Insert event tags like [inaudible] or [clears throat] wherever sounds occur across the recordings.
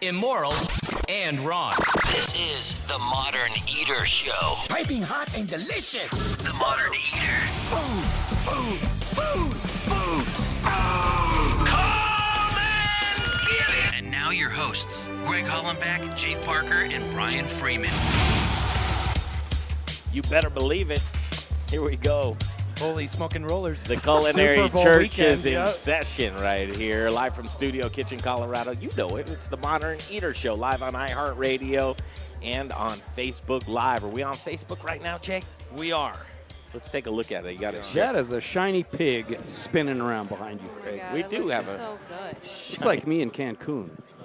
immoral, and wrong. This is the Modern Eater Show. Piping hot and delicious. The Modern Eater. Food, food, food, food. And now your hosts, Greg Hollenbeck, Jay Parker, and Brian Freeman. You better believe it. Here we go. Holy smoking rollers. The culinary church weekend, is in yep. session right here, live from Studio Kitchen, Colorado. You know it. It's the Modern Eater Show, live on iHeartRadio and on Facebook Live. Are we on Facebook right now, Jake? We are. Let's take a look at it. You got it. That is a shiny pig spinning around behind you, Craig. we do have a so good. It's like me in Cancun. [laughs]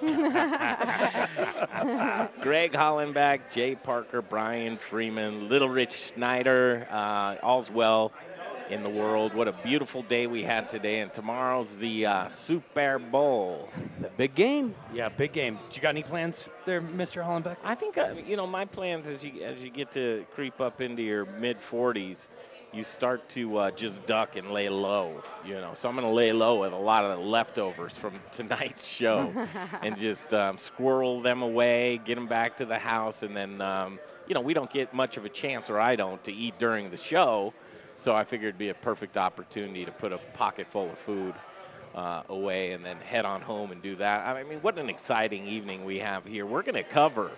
Greg Hollenbeck, Jay Parker, Brian Freeman, Little Rich Snyder. Uh, all's well in the world. What a beautiful day we had today, and tomorrow's the uh, Super Bowl. The big game. Yeah, big game. Do you got any plans there, Mr. Hollenbeck? I think uh, you know my plans as you as you get to creep up into your mid 40s, you start to uh, just duck and lay low. You know, so I'm going to lay low with a lot of the leftovers from [laughs] tonight's show, [laughs] and just um, squirrel them away, get them back to the house, and then um, you know we don't get much of a chance, or I don't, to eat during the show. So I figured it'd be a perfect opportunity to put a pocket full of food uh, away and then head on home and do that. I mean, what an exciting evening we have here. We're going to cover.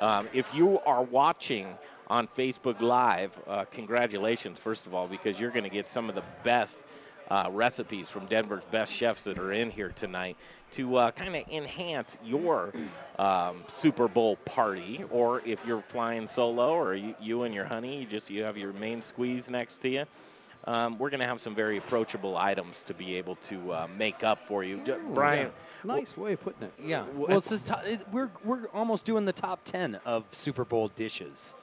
Um, if you are watching on Facebook Live, uh, congratulations, first of all, because you're going to get some of the best uh, recipes from Denver's best chefs that are in here tonight to uh, kind of enhance your um, Super Bowl party. Or if you're flying solo, or you, you and your honey, you just you have your main squeeze next to you. Um, we're going to have some very approachable items to be able to uh, make up for you. D- Brian, Nice way of putting it. Yeah. Well, it's just to- it- we're we're almost doing the top ten of Super Bowl dishes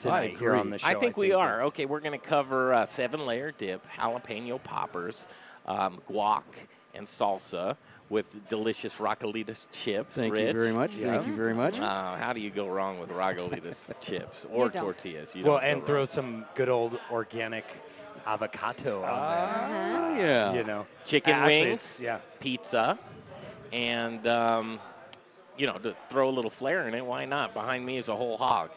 tonight here on the show. I think we are. It's- Okay, we're going to cover uh, seven layer dip, jalapeno poppers, um, guac, and salsa with delicious Rockalitas chips. Thank Rich. you very much. Thank you very much. Uh, how do you go wrong with Rockalitas [laughs] chips or You tortillas? You Well, and throw some good old organic avocado on Oh, there. yeah. You know, chicken Actually, wings, Yeah. pizza, and um, you know to throw a little flair in it. Why not? Behind me is a whole hog.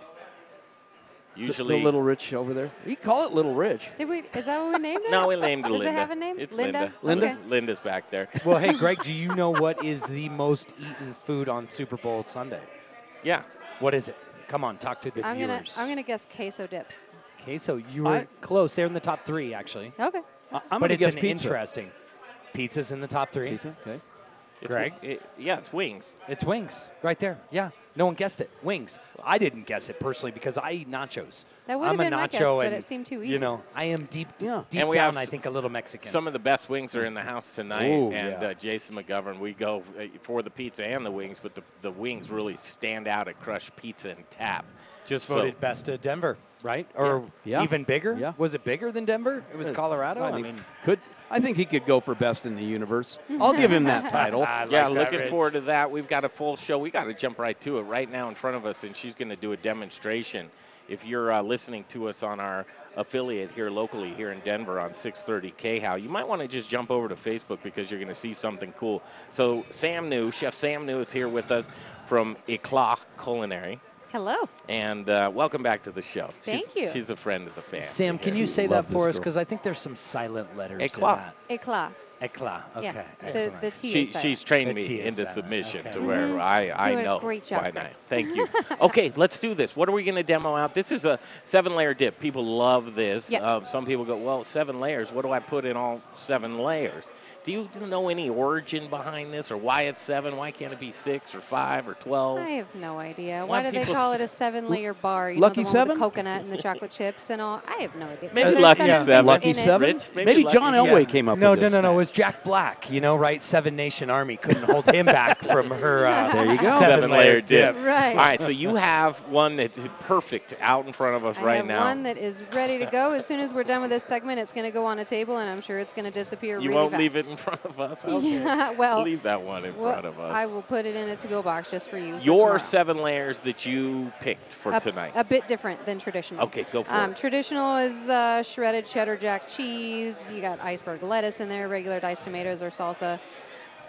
The- Usually, the little rich over there. You call it little rich. Did we? Is that what we named it? no, we named it Does Linda. Does it have a name? It's Linda. Linda? Okay. Linda's back there. [laughs] Well, hey, Greg, do you know what is the most eaten food on Super Bowl Sunday? Yeah. What is it? Come on, talk to the I'm gonna. I'm gonna guess queso dip. Okay, so you were I- close. They're in the top three, actually. Okay. I- I'm but gonna it's guess an pizza. interesting. Pizza's in the top three. Pizza. Okay. It's, Greg? it- yeah, it's wings. It's wings, right there. Yeah, no one guessed it. Wings. I didn't guess it personally because I eat nachos. That would I'm have a been my nacho guess, but it seemed too easy. You know, I am deep, Yeah. deep And we down. have I s- think a little Mexican. Some of the best wings are in the house tonight, Ooh, and yeah. uh, Jason McGovern. We go uh, for the pizza and the wings, but the, the wings really stand out at Crush Pizza and Tap. just so- voted best of Denver, right? Or Yeah. even bigger? Yeah. Was it bigger than Denver? It was Colorado. I think mean, could I think he could go for best in the universe. [laughs] I'll give him that [laughs] title. I like yeah, that, looking Rich. forward to that. We've got a full show. We got to jump right to it right now in front of us, and she's going to do a demonstration. If you're uh, listening to us on our affiliate here locally here in Denver on 630 KHOW, you might want to just jump over to Facebook because you're going to see something cool. So Sam New, Chef Sam New is here with us from Eclat Culinary. Hello. And uh, welcome back to the show. Thank she's, you. She's a friend of the family. Sam, can you say Love that for us? Because I think there's some silent letters Eclat. in that. Eclat. Eclat. Okay. Yeah. The, Excellent. the T She, is silent. she's trained The me T is into silent, submission okay. to where Mhm. I, I Doing a know great job, by Greg. now. Thank you. [laughs] okay, let's do this. What are we going to demo out? This is a seven layer dip. People love this. Yes. Um, some people go, well, seven layers. What do I put in all seven layers? Do you know any origin behind this or why it's seven? Why can't it be six or five or 12? I have no idea. Why Why do they call it a seven-layer bar? You Lucky know, the one with Seven? the coconut and the chocolate chips and all. I have no idea. Maybe Lucky seven Seven. Lucky. Seven? Rich? Maybe Maybe, Lucky- John Elway came up no, with no, this. no, no. It was Jack Black. You know, right? Seven Nation Army couldn't hold him back from her. Uh, [laughs] There you go. Seven-layer dip. Right. All right, so you have one that's perfect out in front of us I right have now. one that is ready to go. As soon as we're done with this segment, it's going to go on a table, and I'm sure it's going to disappear you really won't fast. leave it in front of us? [laughs] Okay. Yeah, well, leave that one in well, front of us. I will put it in a to-go box just for you. Your tomorrow. seven layers that you picked for a, tonight. A bit different than traditional. okay, go for Um, it. traditional is uh, shredded cheddar jack cheese. You got iceberg lettuce in there, regular diced tomatoes or salsa.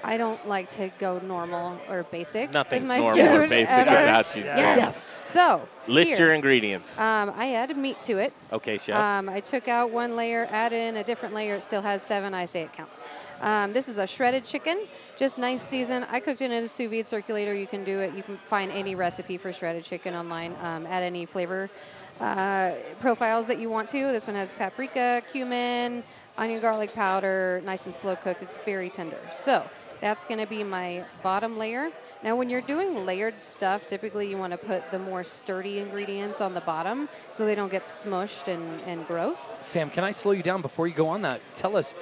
I don't like to go normal or basic. Nothing's with my normal or basic ever. without you. Yes. So List here, your ingredients. Um, I added meat to it. Okay, chef. Um, I took out one layer, added in a different layer. It still has seven. I say it counts. Um, this is a shredded chicken, just nice season. I cooked it in a sous vide circulator. You can do it. You can find any recipe for shredded chicken online. Um, add any flavor uh, profiles that you want to. This one has paprika, cumin, onion garlic powder, nice and slow cooked. It's very tender. So that's going to be my bottom layer. Now, when you're doing layered stuff, typically you want to put the more sturdy ingredients on the bottom so they don't get smushed and, and gross. Sam, can I slow you down before you go on that? Tell us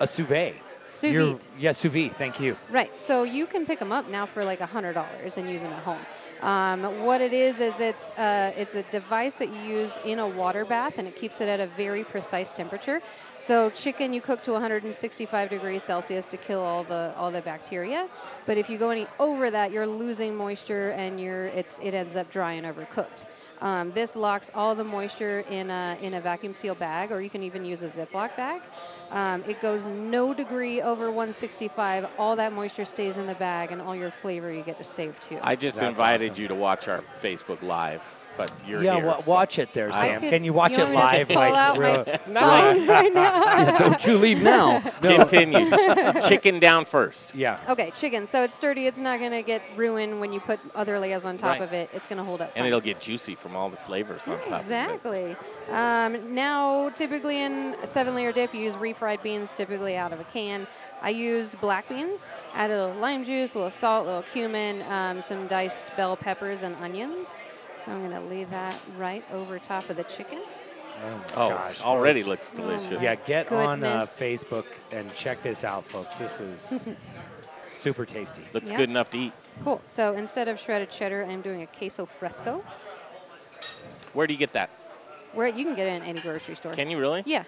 a sous vide. Sous vide. Yeah, sous vide. Thank you. Right. So you can pick them up now for like $100 and use them at home. Um, what it is is it's uh, it's a device that you use in a water bath and it keeps it at a very precise temperature. So chicken you cook to 165 degrees Celsius to kill all the all the bacteria. But if you go any over that, you're losing moisture and you're it's it ends up dry and overcooked. Um, this locks all the moisture in a in a vacuum seal bag, or you can even use a Ziploc bag. Um, it goes no degree over 165. All that moisture stays in the bag, and all your flavor you get to save too. I just That's invited awesome. you to watch our Facebook Live, but you're yeah, here. wa- so- watch it there, Sam. could- Can you watch you it want me to live? pull like, out my real- phone right now. Don't you leave now. [laughs] Continue. [laughs] Chicken down first. yeah. Okay, chicken. So it's sturdy. It's not going to get ruined when you put other layers on top Right. of it. It's going to hold up. And fine. it'll get juicy from all the flavors on top. Exactly. Um, now, typically in a seven-layer dip, you use refried beans, typically out of a can. I used black beans, added a little lime juice, a little salt, a little cumin, um, some diced bell peppers, and onions. So I'm going to lay that right over top of the chicken. Oh, gosh, already folks. looks delicious. Yeah, get on uh, Facebook and check this out, folks. This is [laughs] super tasty. Looks Yeah. good enough to eat. Cool. So instead of shredded cheddar, I'm doing a queso fresco. Where do you get that? Where you can get it in any grocery store. Can you really? Yeah.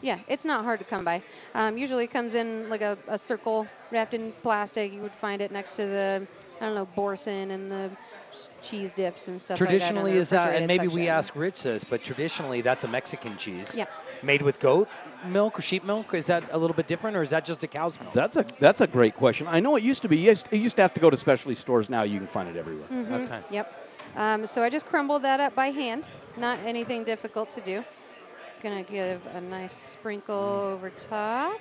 Yeah, it's not hard to come by. Um, usually it comes in like a, a circle wrapped in plastic. You would find it next to the, I don't know, Boursin and the ch- cheese dips and stuff Traditionally, like that. in the is that, and refrigerated maybe we ask Rich this, but traditionally that's a Mexican cheese. Yeah. Made with goat milk or sheep milk? Is that a little bit different, or is that just a cow's milk? That's a that's a great question. I know it used to be. You used, used to have to go to specialty stores. Now you can find it everywhere. Mhm, Okay. Yep. Um, so I just crumbled that up by hand. Not anything difficult to do. Gonna give a nice sprinkle over top.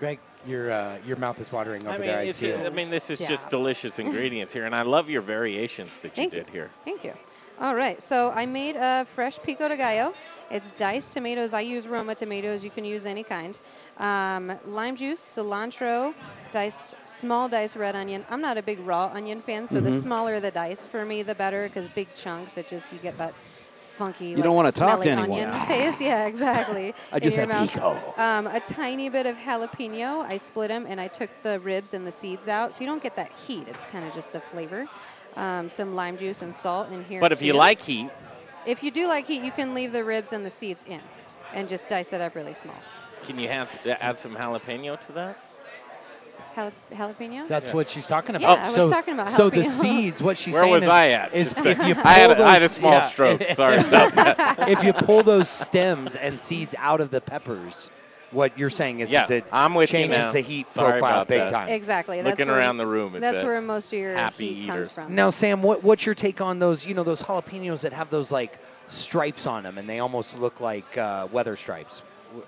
Greg, your uh, your mouth is watering over I mean, there. I it's, see it. I mean, this is just delicious ingredients here, and I love your variations that you Thank did you. here. Thank you. All right, so I made a fresh pico de gallo. It's diced tomatoes. I use Roma tomatoes. You can use any kind. Um, lime juice, cilantro, diced small diced red onion. I'm not a big raw onion fan, so the Mhm. smaller the dice for me, the better, because big chunks, it just you get that funky. You like, don't wanna talk to anyone. Onion taste. [laughs] Yeah, exactly. I in just have mouth. pico. Um, a tiny bit of jalapeno. I split them and I took the ribs and the seeds out, so you don't get that heat. It's kind of just the flavor. Um, some lime juice and salt in here. But if you like heat, if you do like heat, you can leave the ribs and the seeds in, and just dice it up really small. can you have, add some jalapeno to that? Jala- jalapeno. That's Yeah. what she's talking about. Yeah, I was so, talking about so the jalapeno. seeds, what she's Where saying was is, I at? is Just if a- you I had, pull a, I had a those- small yeah. stroke. [laughs] Sorry about that. if you pull those stems and seeds out of the peppers, what you're saying is, Yeah, is it I'm with you changes now. the heat Sorry profile about big that. time. Exactly. That's Looking where, around the room, it's That's a where most of your happy heat eater. comes from. Now, Sam, what, what's your take on those? You know, those jalapenos that have those like stripes on them, and they almost look like uh, weather stripes.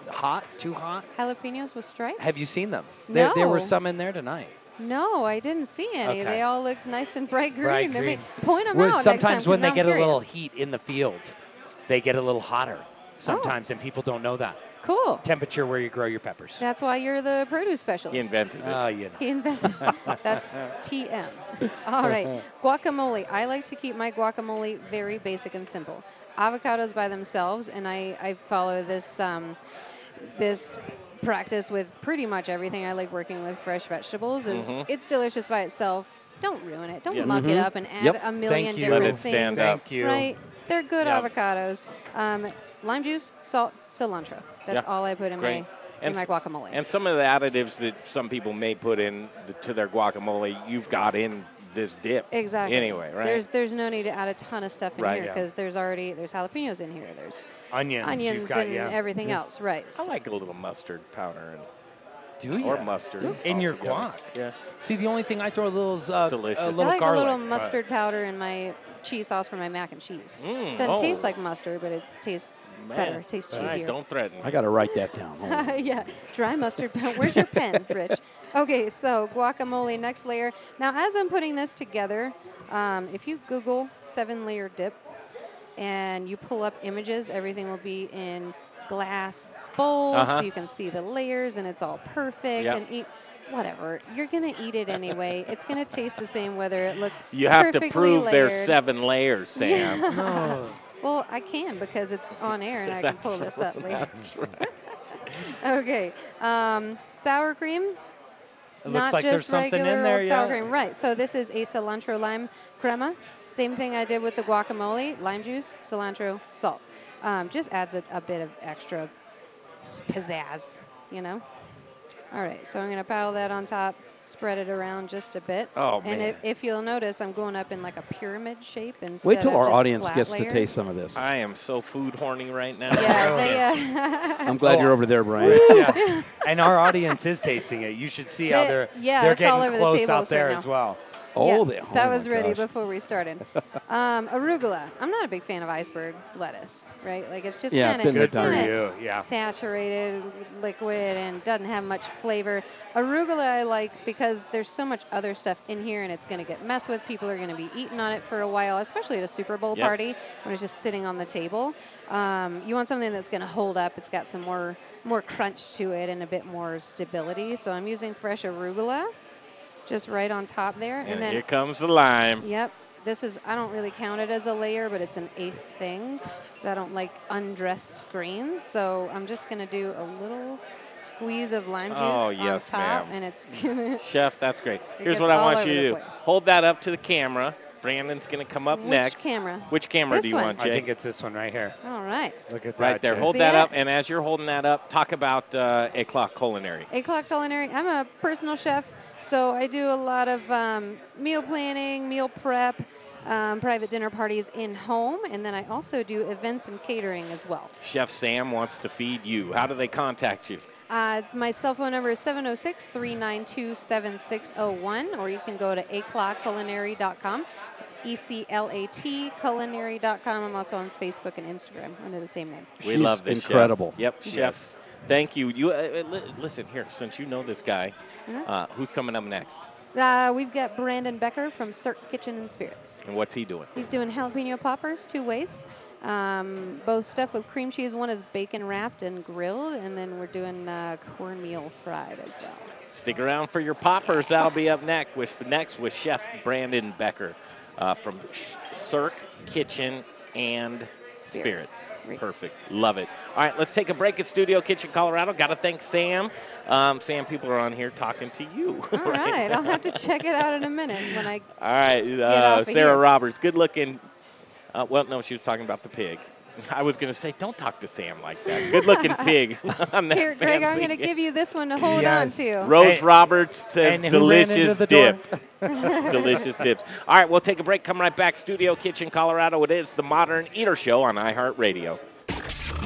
Hot? Too hot? Jalapenos with stripes. Have you seen them? There, there were some in there tonight. No, I didn't see any. Okay. They all look nice and bright green. Bright to me. green. Point them Where out next sometimes time, when they now get I'm a little heat in the field, they get a little hotter. Oh. Sometimes, and people don't know that Cool. temperature where you grow your peppers. That's why you're the produce specialist. He invented it. Oh, you know. He invented. That's [laughs] TM. All right. Guacamole. I like to keep my guacamole very basic and simple. Avocados by themselves, and I, I follow this um, this practice with pretty much everything. I like working with fresh vegetables. Is Mhm. it's delicious by itself. Don't ruin it. Don't Yeah. muck it Mhm. up and add Yep. a million Thank you. different Let it stand things. up. Thank you. Right. They're good Yep. avocados. Um, lime juice, salt, cilantro. That's Yeah. all I put in Great. my And in my guacamole. And some of the additives that some people may put in the, to their guacamole, you've got in this dip. Exactly. Anyway, right? There's there's no need to add a ton of stuff in Right, here yeah. because there's already there's jalapenos in here. There's Onions. onions you've got, and yeah. everything else. Right. I like a little mustard powder and Do you? or mustard In your altogether. guac? Yeah. See, the only thing I throw a little is uh, delicious. a I little I like garlic. a little but- mustard powder in my cheese sauce for my mac and cheese. Mm, Doesn't oh, taste like mustard, but it tastes man. better. It tastes All right, cheesier. don't threaten. I got to write that down. [laughs] Yeah, dry mustard. Where's your pen, [laughs] Rich? Okay, so guacamole, next layer. Now, as I'm putting this together, um, if you Google seven layer dip and you pull up images, everything will be in glass bowls Uh-huh. so you can see the layers and it's all perfect Yep. and eat whatever. You're going to eat it anyway. it's going to taste the same whether it looks You have to perfectly prove there's seven layers, Sam. [laughs] Yeah. No. Well, I can because it's on air and I can pull this up later. That's right. [laughs] Okay, um, sour cream. It Not looks like there's just something regular in there, old yeah. sour cream. Right. So this is a cilantro lime crema. Same thing I did with the guacamole. Lime juice, cilantro, salt. Um, just adds a, a bit of extra pizzazz, you know. All right. So I'm gonna pile that on top, spread it around just a bit. Oh, And if, if you'll notice, I'm going up in like a pyramid shape instead Wait till of our just audience gets layers. to taste some of this. I am so food horny right now. Yeah, they. Uh, [laughs] I'm glad you're over there, Brian. yeah. [laughs] and our audience is tasting it. You should see how They- they're yeah, they're it's all getting over the close out tables right there as well. Oh, yeah, they- oh that was ready gosh. before we started. [laughs] um, arugula. I'm not a big fan of iceberg lettuce, right? Like it's just Yeah, kind of there, done you, yeah. saturated liquid and doesn't have much flavor. Arugula I like because there's so much other stuff in here and it's going to get messed with. People are going to be eating on it for a while, especially at a Super Bowl Yep. party when it's just sitting on the table. Um, you want something that's going to hold up. It's got some more more crunch to it and a bit more stability. So I'm using fresh arugula just right on top there. And, And, then here comes the lime. Yep. This is, I don't really count it as a layer, but it's an eighth thing. 'cause I don't like undressed greens. So I'm just going to do a little squeeze of lime juice Oh, on top. ma'am. And it's going [laughs] to. Chef, that's great. [laughs] Here's what I want you to do. place. Hold that up to the camera. Brandon's going to come up Which next. Which camera? Which camera This do you one. want, I think it's this one right here. All right. Look at that. right there. Jay. Hold See that it? up. And as you're holding that up, talk about uh, Eclat Culinary. Eight o'clock culinary. I'm a personal chef, so I do a lot of um, meal planning, meal prep, um, private dinner parties in home, and then I also do events and catering as well. Chef Sam wants to feed you. How do they contact you? Uh, it's my cell phone number is 706-392-7601, or you can go to eclatculinary.com. It's E-C-L-A-T culinary.com. I'm also on Facebook and Instagram under the same name. We She's love this. chef. incredible. Yep, chef. Thank you. You uh, uh, li- listen here. Since you know this guy, uh, who's coming up next, Uh, we've got Brandon Becker from Cirque Kitchen and Spirits. and what's he doing? He's doing jalapeno poppers two ways. Um, both stuffed with cream cheese. One is bacon wrapped and grilled, and then we're doing uh, cornmeal fried as well. Stick around for your poppers. That'll be up next with next with Chef Brandon Becker uh, from Cirque Kitchen and Spirits. Spirits. Perfect. Love it. All right, let's take a break at Studio Kitchen Colorado. Got to thank Sam. Um, Sam, people are on here talking to you. [laughs] All right, I'll have to check it out in a minute when I. [laughs] All right, uh, Sarah here. Roberts, good looking. Uh, well, no, she was talking about the pig. [laughs] I was going to say, don't talk to Sam like that. Good looking [laughs] pig. [laughs] on that Here, Greg, I'm going to give you this one to hold Yes. on to. Rose Hey, Roberts says and who ran into delicious dip. delicious dips. All right, we'll take a break. Come right back. Studio Kitchen, Colorado. It is the Modern Eater Show on iHeartRadio.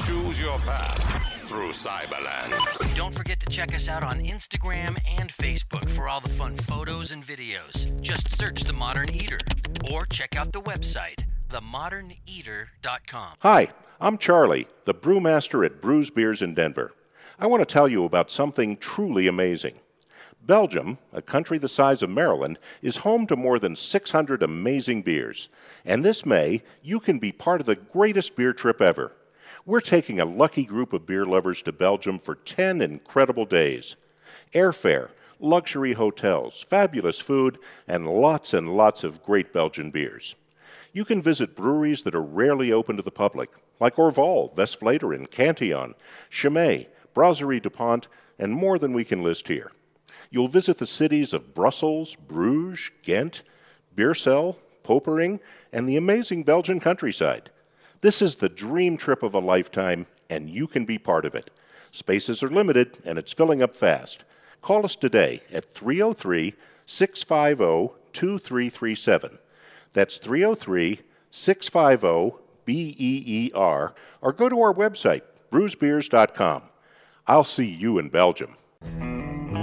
Choose your path through Cyberland. Don't forget to check us out on Instagram and Facebook for all the fun photos and videos. Just search The Modern Eater or check out the website, themoderneater.com. Hi, I'm Charlie, the brewmaster at Brews Beers in Denver. I want to tell you about something truly amazing. Belgium, a country the size of Maryland, is home to more than 600 amazing beers. And this May, you can be part of the greatest beer trip ever. We're taking a lucky group of beer lovers to Belgium for 10 incredible days. Airfare, luxury hotels, fabulous food, and lots and lots of great Belgian beers. You can visit breweries that are rarely open to the public, like Orval, Westvleteren, Cantillon, Chimay, Brasserie DuPont, and more than we can list here. You'll visit the cities of Brussels, Bruges, Ghent, Beersel, Poperinge, and the amazing Belgian countryside. This is the dream trip of a lifetime, and you can be part of it. Spaces are limited, and it's filling up fast. Call us today at 303 650 2337. That's 303 650 BEER, or go to our website, brewsbeers.com. I'll see you in Belgium.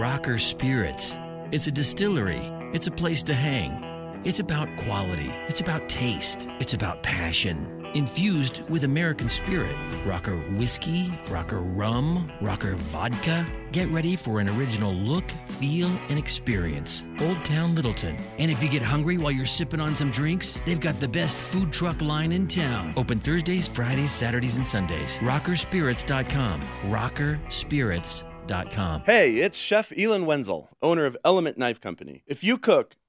Rocker Spirits. It's a distillery, it's a place to hang. It's about quality, it's about taste, it's about passion. Infused with American spirit. Rocker whiskey, rocker rum, rocker vodka. Get ready for an original look, feel, and experience. Old Town Littleton. And if you get hungry while you're sipping on some drinks, they've got the best food truck line in town. Open Thursdays, Fridays, Saturdays, and Sundays. Rockerspirits.com. Rockerspirits.com. Hey, it's Chef Elon Wenzel, owner of Element Knife Company. If you cook,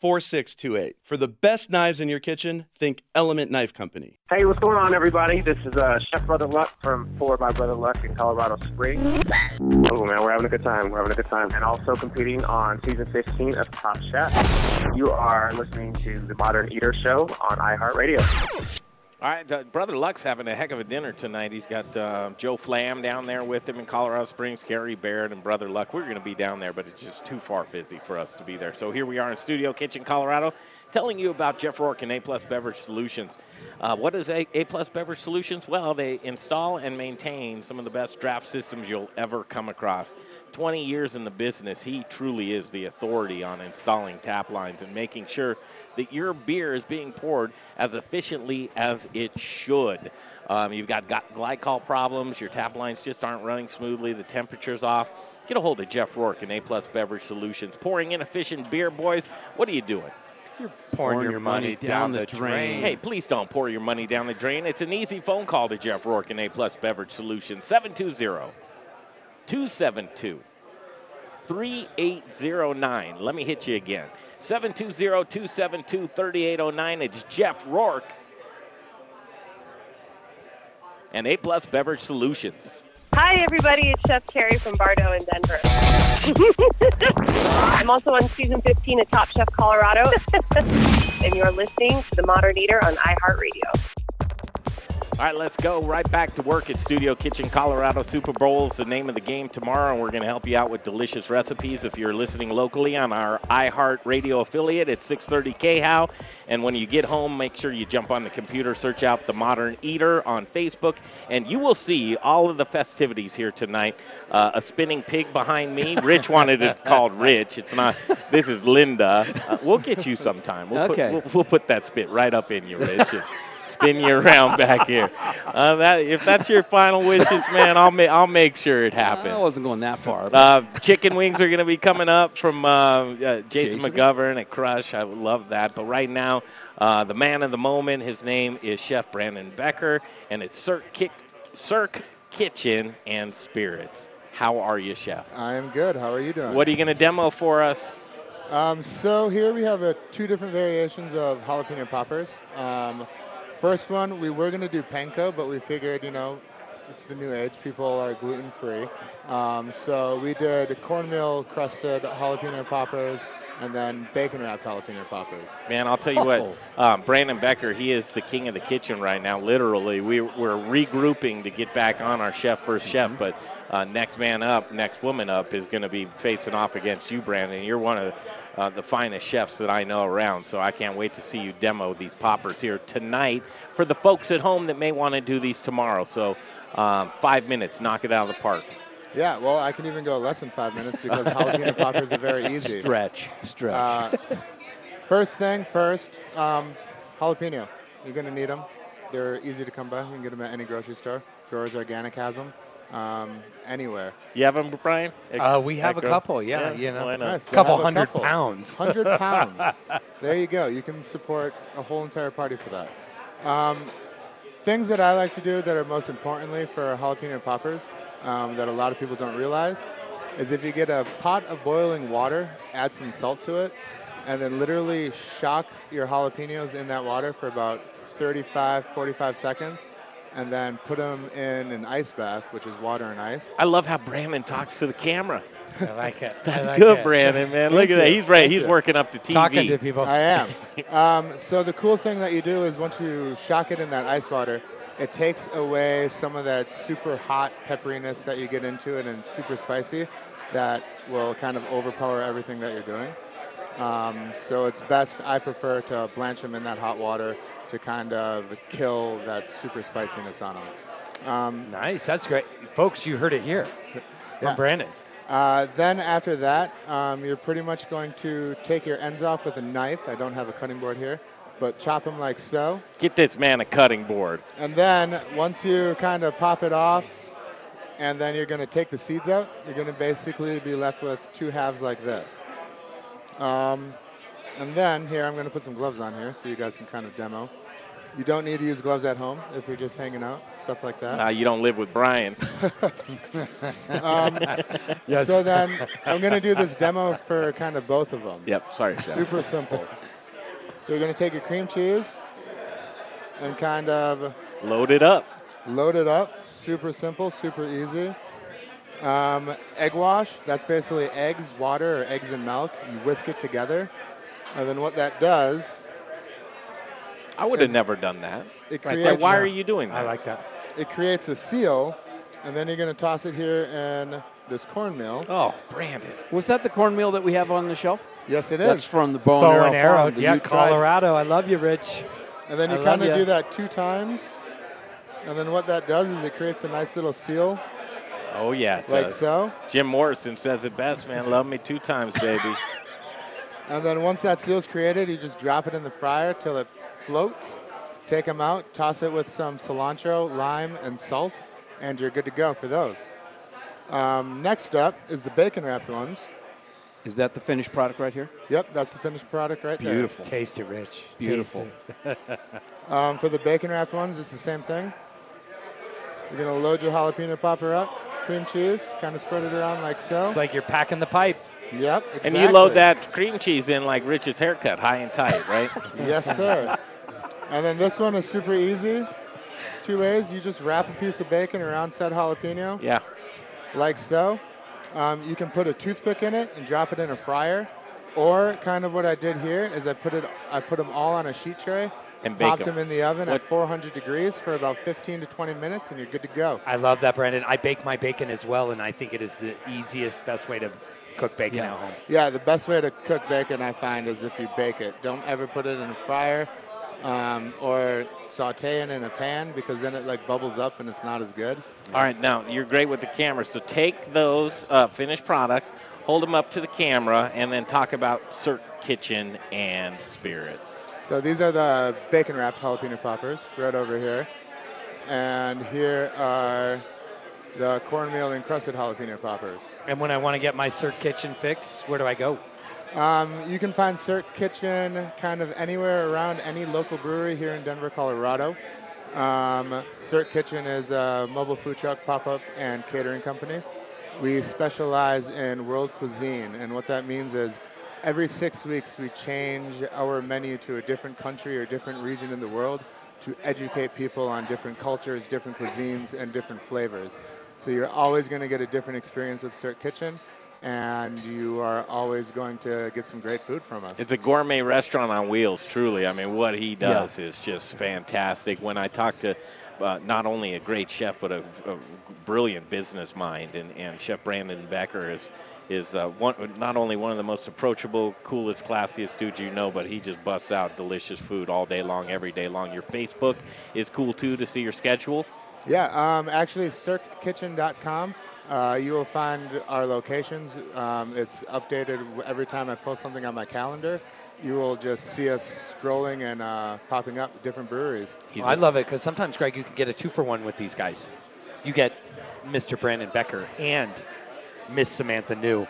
4628. For the best knives in your kitchen, think Element Knife Company. Hey, what's going on, everybody? This is uh, Chef Brother Luck from Four by Brother Luck in Colorado Springs. Oh, man, we're having a good time. We're having a good time. And also competing on season 15 of Top Chef. You are listening to the Modern Eater Show on iHeartRadio. All right, uh, Brother Luck's having a heck of a dinner tonight. He's got uh, Joe Flamm down there with him in Colorado Springs, Carrie Baird, and Brother Luck. We're going to be down there, but it's just too far busy for us to be there. So here we are in Studio Kitchen, Colorado, telling you about Jeff Rourke and A Plus Beverage Solutions. Uh, what is A, A Plus Beverage Solutions? Well, they install and maintain some of the best draft systems you'll ever come across. 20 years in the business, he truly is the authority on installing tap lines and making sure that your beer is being poured as efficiently as it should. Um, you've got, got glycol problems, your tap lines just aren't running smoothly, the temperature's off. Get a hold of Jeff Rourke and A Plus Beverage Solutions. Pouring inefficient beer, boys, what are you doing? You're pouring, your, money, down, the drain. Hey, please don't pour your money down the drain. It's an easy phone call to Jeff Rourke and A Plus Beverage Solutions. 720 272 3809. Let me hit you again. 720 272 3809. It's Jeff Rourke and A Plus Beverage Solutions. Hi, everybody. It's Chef Carrie from Bardo in Denver. [laughs] I'm also on season 15 of Top Chef Colorado, [laughs] and you're listening to The Modern Eater on iHeartRadio. All right, let's go right back to work at Studio Kitchen Colorado. Super Bowl is the name of the game tomorrow, and we're going to help you out with delicious recipes. If you're listening locally on our iHeart Radio affiliate at 630 KHOW, and when you get home, make sure you jump on the computer, search out The Modern Eater on Facebook, and you will see all of the festivities here tonight. Uh, a spinning pig behind me. Rich wanted it called Rich. It's not. This is Linda. Uh, we'll get you sometime. We'll Okay. Put, we'll, we'll put that spit right up in you, Rich. [laughs] and spin you around back here. Uh, that, if that's your final wishes, man, I'll make I'll make sure it happens. I wasn't going that far. Uh, chicken wings are going to be coming up from uh, uh, Jason, Jason? McGovern at Crush. I would love that. But right now, uh, the man of the moment, his name is Chef Brandon Becker, and it's Cirque, Ki- Cirque Kitchen and Spirits. How are you, Chef? I am good. How are you doing? What are you going to demo for us? Um, so here we have uh two different variations of jalapeno poppers. Um, first one, we were going to do panko, but we figured, you know, it's the new age. People are gluten free. Um, so we did cornmeal crusted jalapeno poppers and then bacon wrapped jalapeno poppers. Man, I'll tell you what, um, Brandon Becker, he is the king of the kitchen right now. Literally, we, we're regrouping to get back on our chef first chef, but uh, next man up, next woman up is going to be facing off against you, Brandon. You're one of uh, the finest chefs that I know around, so I can't wait to see you demo these poppers here tonight for the folks at home that may want to do these tomorrow. So, um, five minutes, knock it out of the park. Yeah, well, I can even go less than five minutes because [laughs] jalapeno poppers are very easy. Stretch, stretch. Uh, first thing first, um, jalapeno. You're gonna need them. They're easy to come by. You can get them at any grocery store. Growers Organic has them. Um, anywhere. You have them, Brian? Uh, we have a Echo? couple, yeah, you know. why not? Nice. Couple have a hundred couple. pounds. Hundred [laughs] pounds. there you go. You can support a whole entire party for that. Um, things that I like to do that are most importantly for jalapeno poppers um, that a lot of people don't realize is if you get a pot of boiling water, add some salt to it, and then literally shock your jalapenos in that water for about 35, 45 seconds. And then put them in an ice bath, which is water and ice. I love how Brandon talks to the camera. I like it. [laughs] That's like good, it. Brandon, man. Look at that. He's right. Thank He's you. working up to TV. Talking to people. I am. [laughs] um, so the cool thing that you do is once you shock it in that ice water, it takes away some of that super hot pepperiness that you get into it and super spicy that will kind of overpower everything that you're doing. Um, so it's best, I prefer to blanch them in that hot water to kind of kill that super spiciness on them. Um, Nice. That's great. Folks, you heard it here [laughs] from Yeah. Brandon. uh, then after that, um, you're pretty much going to take your ends off with a knife. I don't have a cutting board here, but chop them like so. Get this man a cutting board. And then once you kind of pop it off, and then you're going to take the seeds out, you're going to basically be left with two halves like this. Um, and then here, I'm going to put some gloves on here so you guys can kind of demo. You don't need to use gloves at home if you're just hanging out, stuff like that. Now you don't live with Brian. [laughs] Um, [laughs] Yes. So then I'm going to do this demo for kind of both of them. Yep. Sorry, Chef. Super simple. So you're going to take your cream cheese and kind of Load it up. load it up. Super simple, super easy. Um, egg wash, that's basically eggs, water, or eggs and milk. You whisk it together. And then what that does, I would have never done that. it Right creates, Why are you doing that? I like that. it creates a seal. And then you're going to toss it here in this cornmeal. Oh, Brandon. Was that the cornmeal that we have on the shelf? Yes, it is. That's from the bow, Bow and and arrow. arrow. Yeah, you tried. Colorado. I love you, Rich. And then you love kind of do that two times. And then what that does is it creates a nice little seal, Oh yeah, it like does. so. Jim Morrison says it best, man. Love me two times, baby. [laughs] And then once that seal's created, you just drop it in the fryer till it floats. Take them out, toss it with some cilantro, lime, and salt, and you're good to go for those. Um, next up is the bacon wrapped ones. Is that the finished product right here? Yep, that's the finished product right there. Beautiful. Taste it, Rich. Beautiful. Taste it. [laughs] Um, for the bacon wrapped ones, it's the same thing. You're gonna load your jalapeno popper up, cream cheese, kind of spread it around like so. it's like you're packing the pipe. yep, exactly. And you load that cream cheese in like Rich's haircut, high and tight, right? [laughs] Yes, sir. and then this one is super easy. Two ways. You just wrap a piece of bacon around said jalapeno, yeah. like so. Um, you can put a toothpick in it and drop it in a fryer. Or kind of what I did here is I put it, I put them all on a sheet tray, And bake popped 'em. them in the oven What- at 400 degrees for about 15 to 20 minutes, and you're good to go. I love that, Brandon. I bake my bacon as well, and I think it is the easiest, best way to cook bacon Yeah. at home. Yeah, the best way to cook bacon I find is if you bake it. Don't ever put it in a fryer um, or saute it in a pan because then it like bubbles up and it's not as good. All right, now you're great with the camera. So take those uh, finished products, hold them up to the camera, and then talk about Cirque Kitchen and Spirits. So these are the bacon wrapped jalapeno poppers right over here. And here are the cornmeal encrusted jalapeno poppers. And when I want to get my Cirque Kitchen fix, where do I go? Um, you can find Cirque Kitchen kind of anywhere around any local brewery here in Denver, Colorado. Um, Cirque Kitchen is a mobile food truck, pop-up, and catering company. We specialize in world cuisine, and what that means is every six weeks we change our menu to a different country or different region in the world to educate people on different cultures, different cuisines, and different flavors. So you're always going to get a different experience with Cirque Kitchen, and you are always going to get some great food from us. It's a gourmet restaurant on wheels, truly. I mean, what he does is just fantastic. When I talk to uh, not only a great chef, but a, a brilliant business mind, and, and Chef Brandon Becker is is uh, one, not only one of the most approachable, coolest, classiest dudes you know, but he just busts out delicious food all day long, every day long. Your Facebook is cool too to see your schedule. Yeah, um, actually, cirquekitchen.com. Uh, you will find our locations. Um, it's updated every time I post something on my calendar. You will just see us scrolling and uh, popping up different breweries. I love it because sometimes, Greg, you can get a two for one with these guys. You get Mr. Brandon Becker and Miss Samantha New.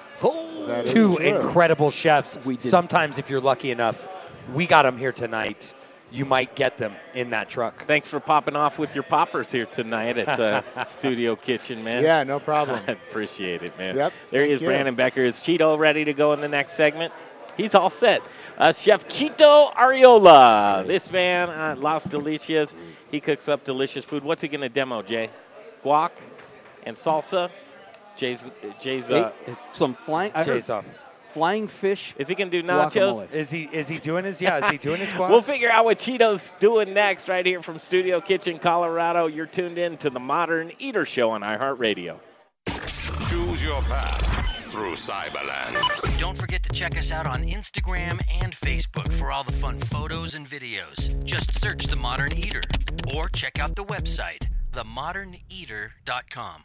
That is Two incredible chefs. We. Sometimes, if you're lucky enough, we got them here tonight. You might get them in that truck. Thanks for popping off with your poppers here tonight at uh, [laughs] Studio Kitchen, man. Yeah, no problem. I [laughs] appreciate it, man. Yep, There he is, you. Brandon Becker. Is Chito ready to go in the next segment? He's all set. Uh, Chef Chito Arreola. This man, uh, Las Delicias, he cooks up delicious food. What's he going to demo, Jay? Guac and salsa. Jay's, Jay's, uh, Hey, some flying. Jay's off. Flying fish. is he going to do nachos? guacamole. Is he is he doing his yeah? Is he doing his [laughs] squat? We'll figure out what Chito's doing next right here from Studio Kitchen, Colorado. You're tuned in to the Modern Eater Show on iHeartRadio. Choose your path through Cyberland. Don't forget to check us out on Instagram and Facebook for all the fun photos and videos. Just search The Modern Eater or check out the website, themoderneater.com.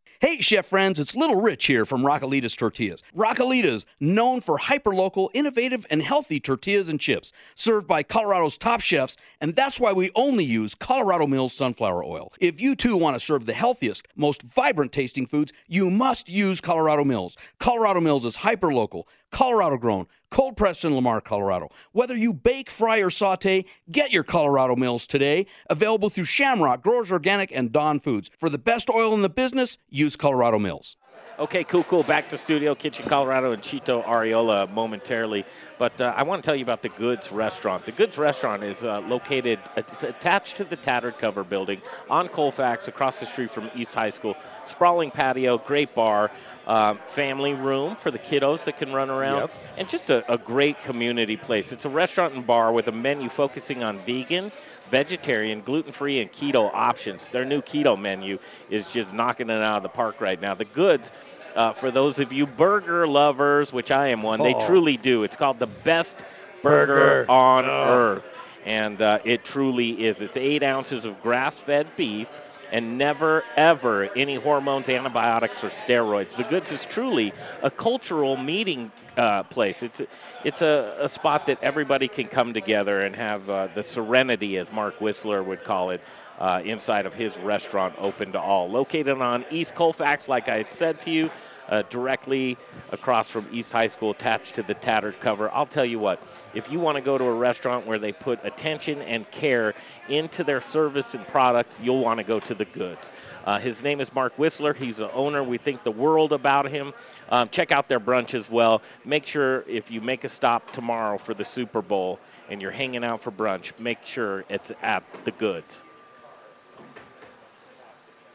Hey, chef friends, it's Little Rich here from Rockalitas Tortillas. Rockalitas, known for hyperlocal, innovative, and healthy tortillas and chips, served by Colorado's top chefs, and that's why we only use Colorado Mills sunflower oil. If you too want to serve the healthiest, most vibrant tasting foods, you must use Colorado Mills. Colorado Mills is hyperlocal, Colorado grown, cold pressed in Lamar, Colorado. Whether you bake, fry, or saute, get your Colorado Mills today. Available through Shamrock, Growers Organic, and Dawn Foods. For the best oil in the business, use Colorado Mills. Okay, cool, cool. Back to Studio Kitchen, Colorado, and Chito Arreola momentarily. But uh, I want to tell you about the Goods Restaurant. The Goods Restaurant is uh, located, it's attached to the Tattered Cover building on Colfax, across the street from East High School. Sprawling patio, great bar, uh, family room for the kiddos that can run around, Yep. and just a, a great community place. It's a restaurant and bar with a menu focusing on vegan, vegetarian, gluten free, and keto options. Their new keto menu is just knocking it out of the park right now. The Goods. Uh, for those of you burger lovers, which I am one, they Oh. truly do. It's called the best burger, Burger. on Oh. earth, and uh, it truly is. It's eight ounces of grass-fed beef, and never ever any hormones, antibiotics, or steroids. The Goods is truly a cultural meeting uh, place. It's a, it's a, a spot that everybody can come together and have uh, the serenity, as Mark Whistler would call it. Uh, inside of his restaurant, open to all. Located on East Colfax, like I said to you, uh, directly across from East High School, attached to the tattered cover. I'll tell you what, if you want to go to a restaurant where they put attention and care into their service and product, you'll want to go to the goods. Uh, his name is Mark Whistler. He's the owner. We think the world about him. Um, check out their brunch as well. Make sure if you make a stop tomorrow for the Super Bowl and you're hanging out for brunch, make sure it's at the goods.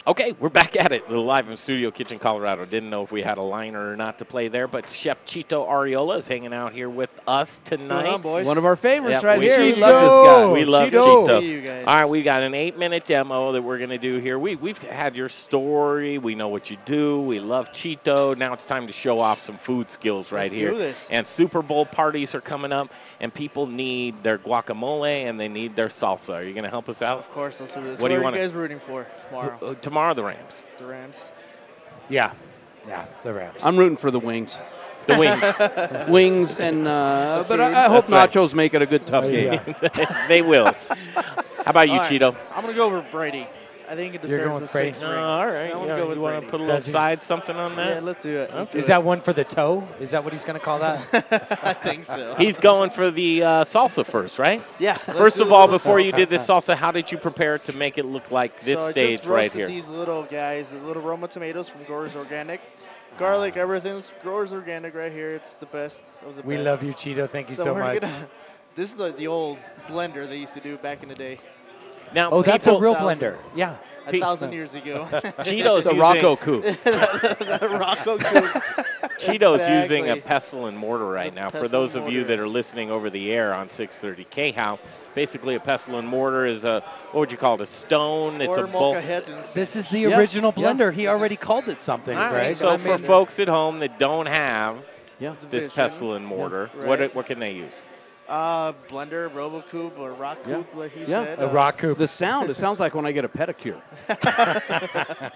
Okay, we're back at it. Live in Studio Kitchen, Colorado. Didn't know if we had a liner or not to play there, but Chef Chito Arreola is hanging out here with us tonight. on, boys? One of our favorites Yep, right we, here. We love this guy. We love Cheeto. Chito. See you guys. All right, we got an eight-minute demo that we're going to do here. We we've had your story. We know what you do. We love Chito. Now it's time to show off some food skills right Let's here. do this. And Super Bowl parties are coming up, and people need their guacamole and they need their salsa. Are you going to help us out? Of course, let's do this. What do you are want? you guys rooting for tomorrow? Uh, tomorrow, the Rams. The Rams. Yeah, yeah, the Rams. I'm rooting for the wings. The wings. [laughs] wings and uh, but I. I hope That's right. nachos make it a good tough game. [laughs] they will. [laughs] How about you, All right, Chito? I'm gonna go over Brady. I think it You're deserves going a with Brady? six No, ring. all right. I want Yeah, to go with you wanna Brady. put a little Does he- side something on that? Yeah, let's do it. Let's do Is it. that one for the toe? Is that what he's going to call that? [laughs] I think so. He's going for the uh, salsa first, right? Yeah. let's First do of a all, little before you salsa. did this salsa, how did you prepare to make it look like this so I stage just right roasted here? these little guys, the little Roma tomatoes from Growers Organic. Garlic, everything's Growers Organic right here. It's the best of the best. we best. love you, Chito. Thank you so so, we're much. Gonna, [laughs] this is the, the old blender they used to do back in the day. Now, Oh, that's a real Thousand. blender. Yeah. A thousand years ago. [laughs] Chito's The using- Rocco coup. [laughs] the Rocco coup. [laughs] Chito's using a pestle and mortar right now. For those and of you that are listening over the air on 630 KHOW, basically a pestle and mortar is a what would you call it? A stone. It's or a bowl. This is the Yeah, original yeah. blender. He already called it something, All right, Greg. So I for mean, folks at home that don't have Yeah. this pestle and mortar, Yeah, what what can they use? Uh, blender, Robot Coupe, or Rock Yeah. Coop, like he Yeah. said. a uh, rock coop. The sound, it sounds like when I get a pedicure. [laughs]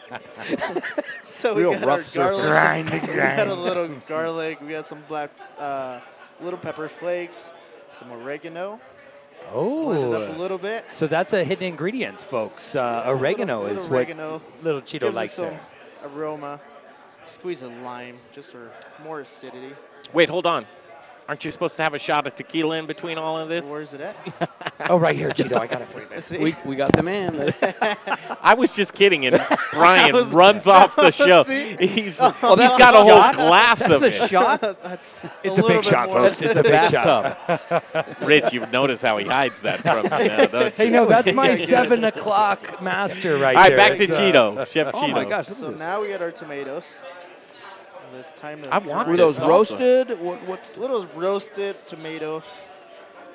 So we Real got rough our garlic. Grind, [laughs] we got a little garlic. We got some black, uh, little pepper flakes, some oregano. Oh, it up a little bit. So that's a hidden ingredient, folks. Uh, oregano little, is little oregano. what little Chito Gives likes some there. aroma. Squeeze a lime, just for more acidity. Wait, hold on. Aren't you supposed to have a shot of tequila in between all of this? Where's it at? [laughs] Oh, right here, Chito. I got it for you. man. [laughs] We, we got the man. [laughs] I was just kidding, and Brian was- runs off the show. See? He's, Oh, he's that's got a a whole glass That's of a it. shot? That's It's a little big shot, more folks. It's a big shot. Rich, you notice how he hides that from you now, don't Hey, you? no, that's my Yeah, yeah. seven o'clock master right there. All right, there. back to It's, uh, Chito, Chef Oh Chito. my gosh, So this. now we got our tomatoes. And It's time to I want Were those roasted? What, what Little roasted tomato.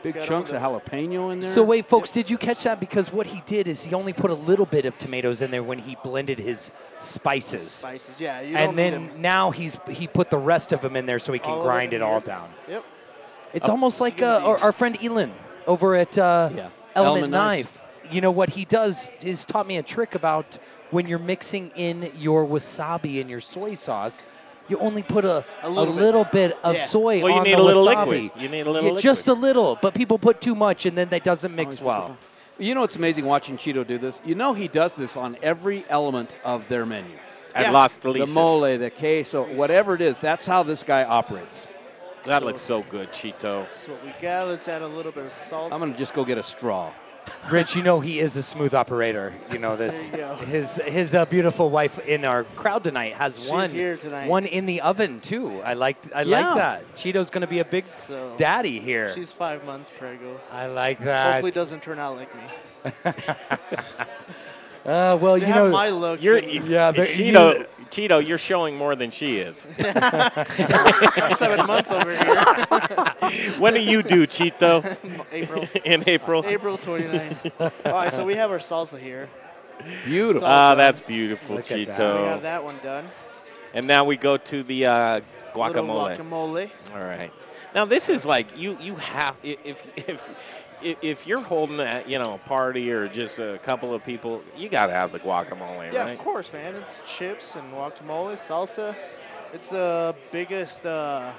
big chunks of jalapeno in there? So wait, folks, did you catch that? Because what he did is he only put a little bit of tomatoes in there when he blended his spices. Spices, yeah. You and then now he's he put the rest of them in there so he can All of it grind it all down. Yep. It's almost like uh, our, our friend Elon over at uh, Yeah. Element, Element Knife. Knives. You know what he does is taught me a trick about when you're mixing in your wasabi and your soy sauce. You only put a, A a little little, bit. bit. of Yeah. soy Well, you on need the a little wasabi. liquid. You need a little Yeah, Just a little, but people put too much and then that doesn't mix Oh, well. You know what's amazing watching Chito do this? You know he does this on every element of their menu. At Yeah. Las The Delicias. mole, the queso, whatever it is, that's how this guy operates. That looks so good, Chito. That's what we got. Let's add a little bit of salt. I'm going to just go get a straw. Rich, you know he is a smooth operator. You know this. You. His his uh, beautiful wife in our crowd tonight has She's one tonight. one in the oven too. I like I Yeah. like that. Chito's gonna be a big So daddy here. she's five months prego. I like that. Hopefully doesn't turn out like me. [laughs] Uh, well, They you have know, my looks. You're, and- yeah, there- Chito, Chito, you're showing more than she is. [laughs] [laughs] seven months over here. [laughs] when do you do, Chito? April. In April. April 29th. All right, so we have our salsa here. Beautiful. Ah, that's beautiful, Look at that. We have that one done. And now we go to the uh, Little guacamole. guacamole. All right. Now this is like you you have i- if if if, if you're holding a you know a party or just a couple of people, you gotta have the guacamole, right? Yeah, right? of course, man. It's chips and guacamole, salsa. It's the biggest uh,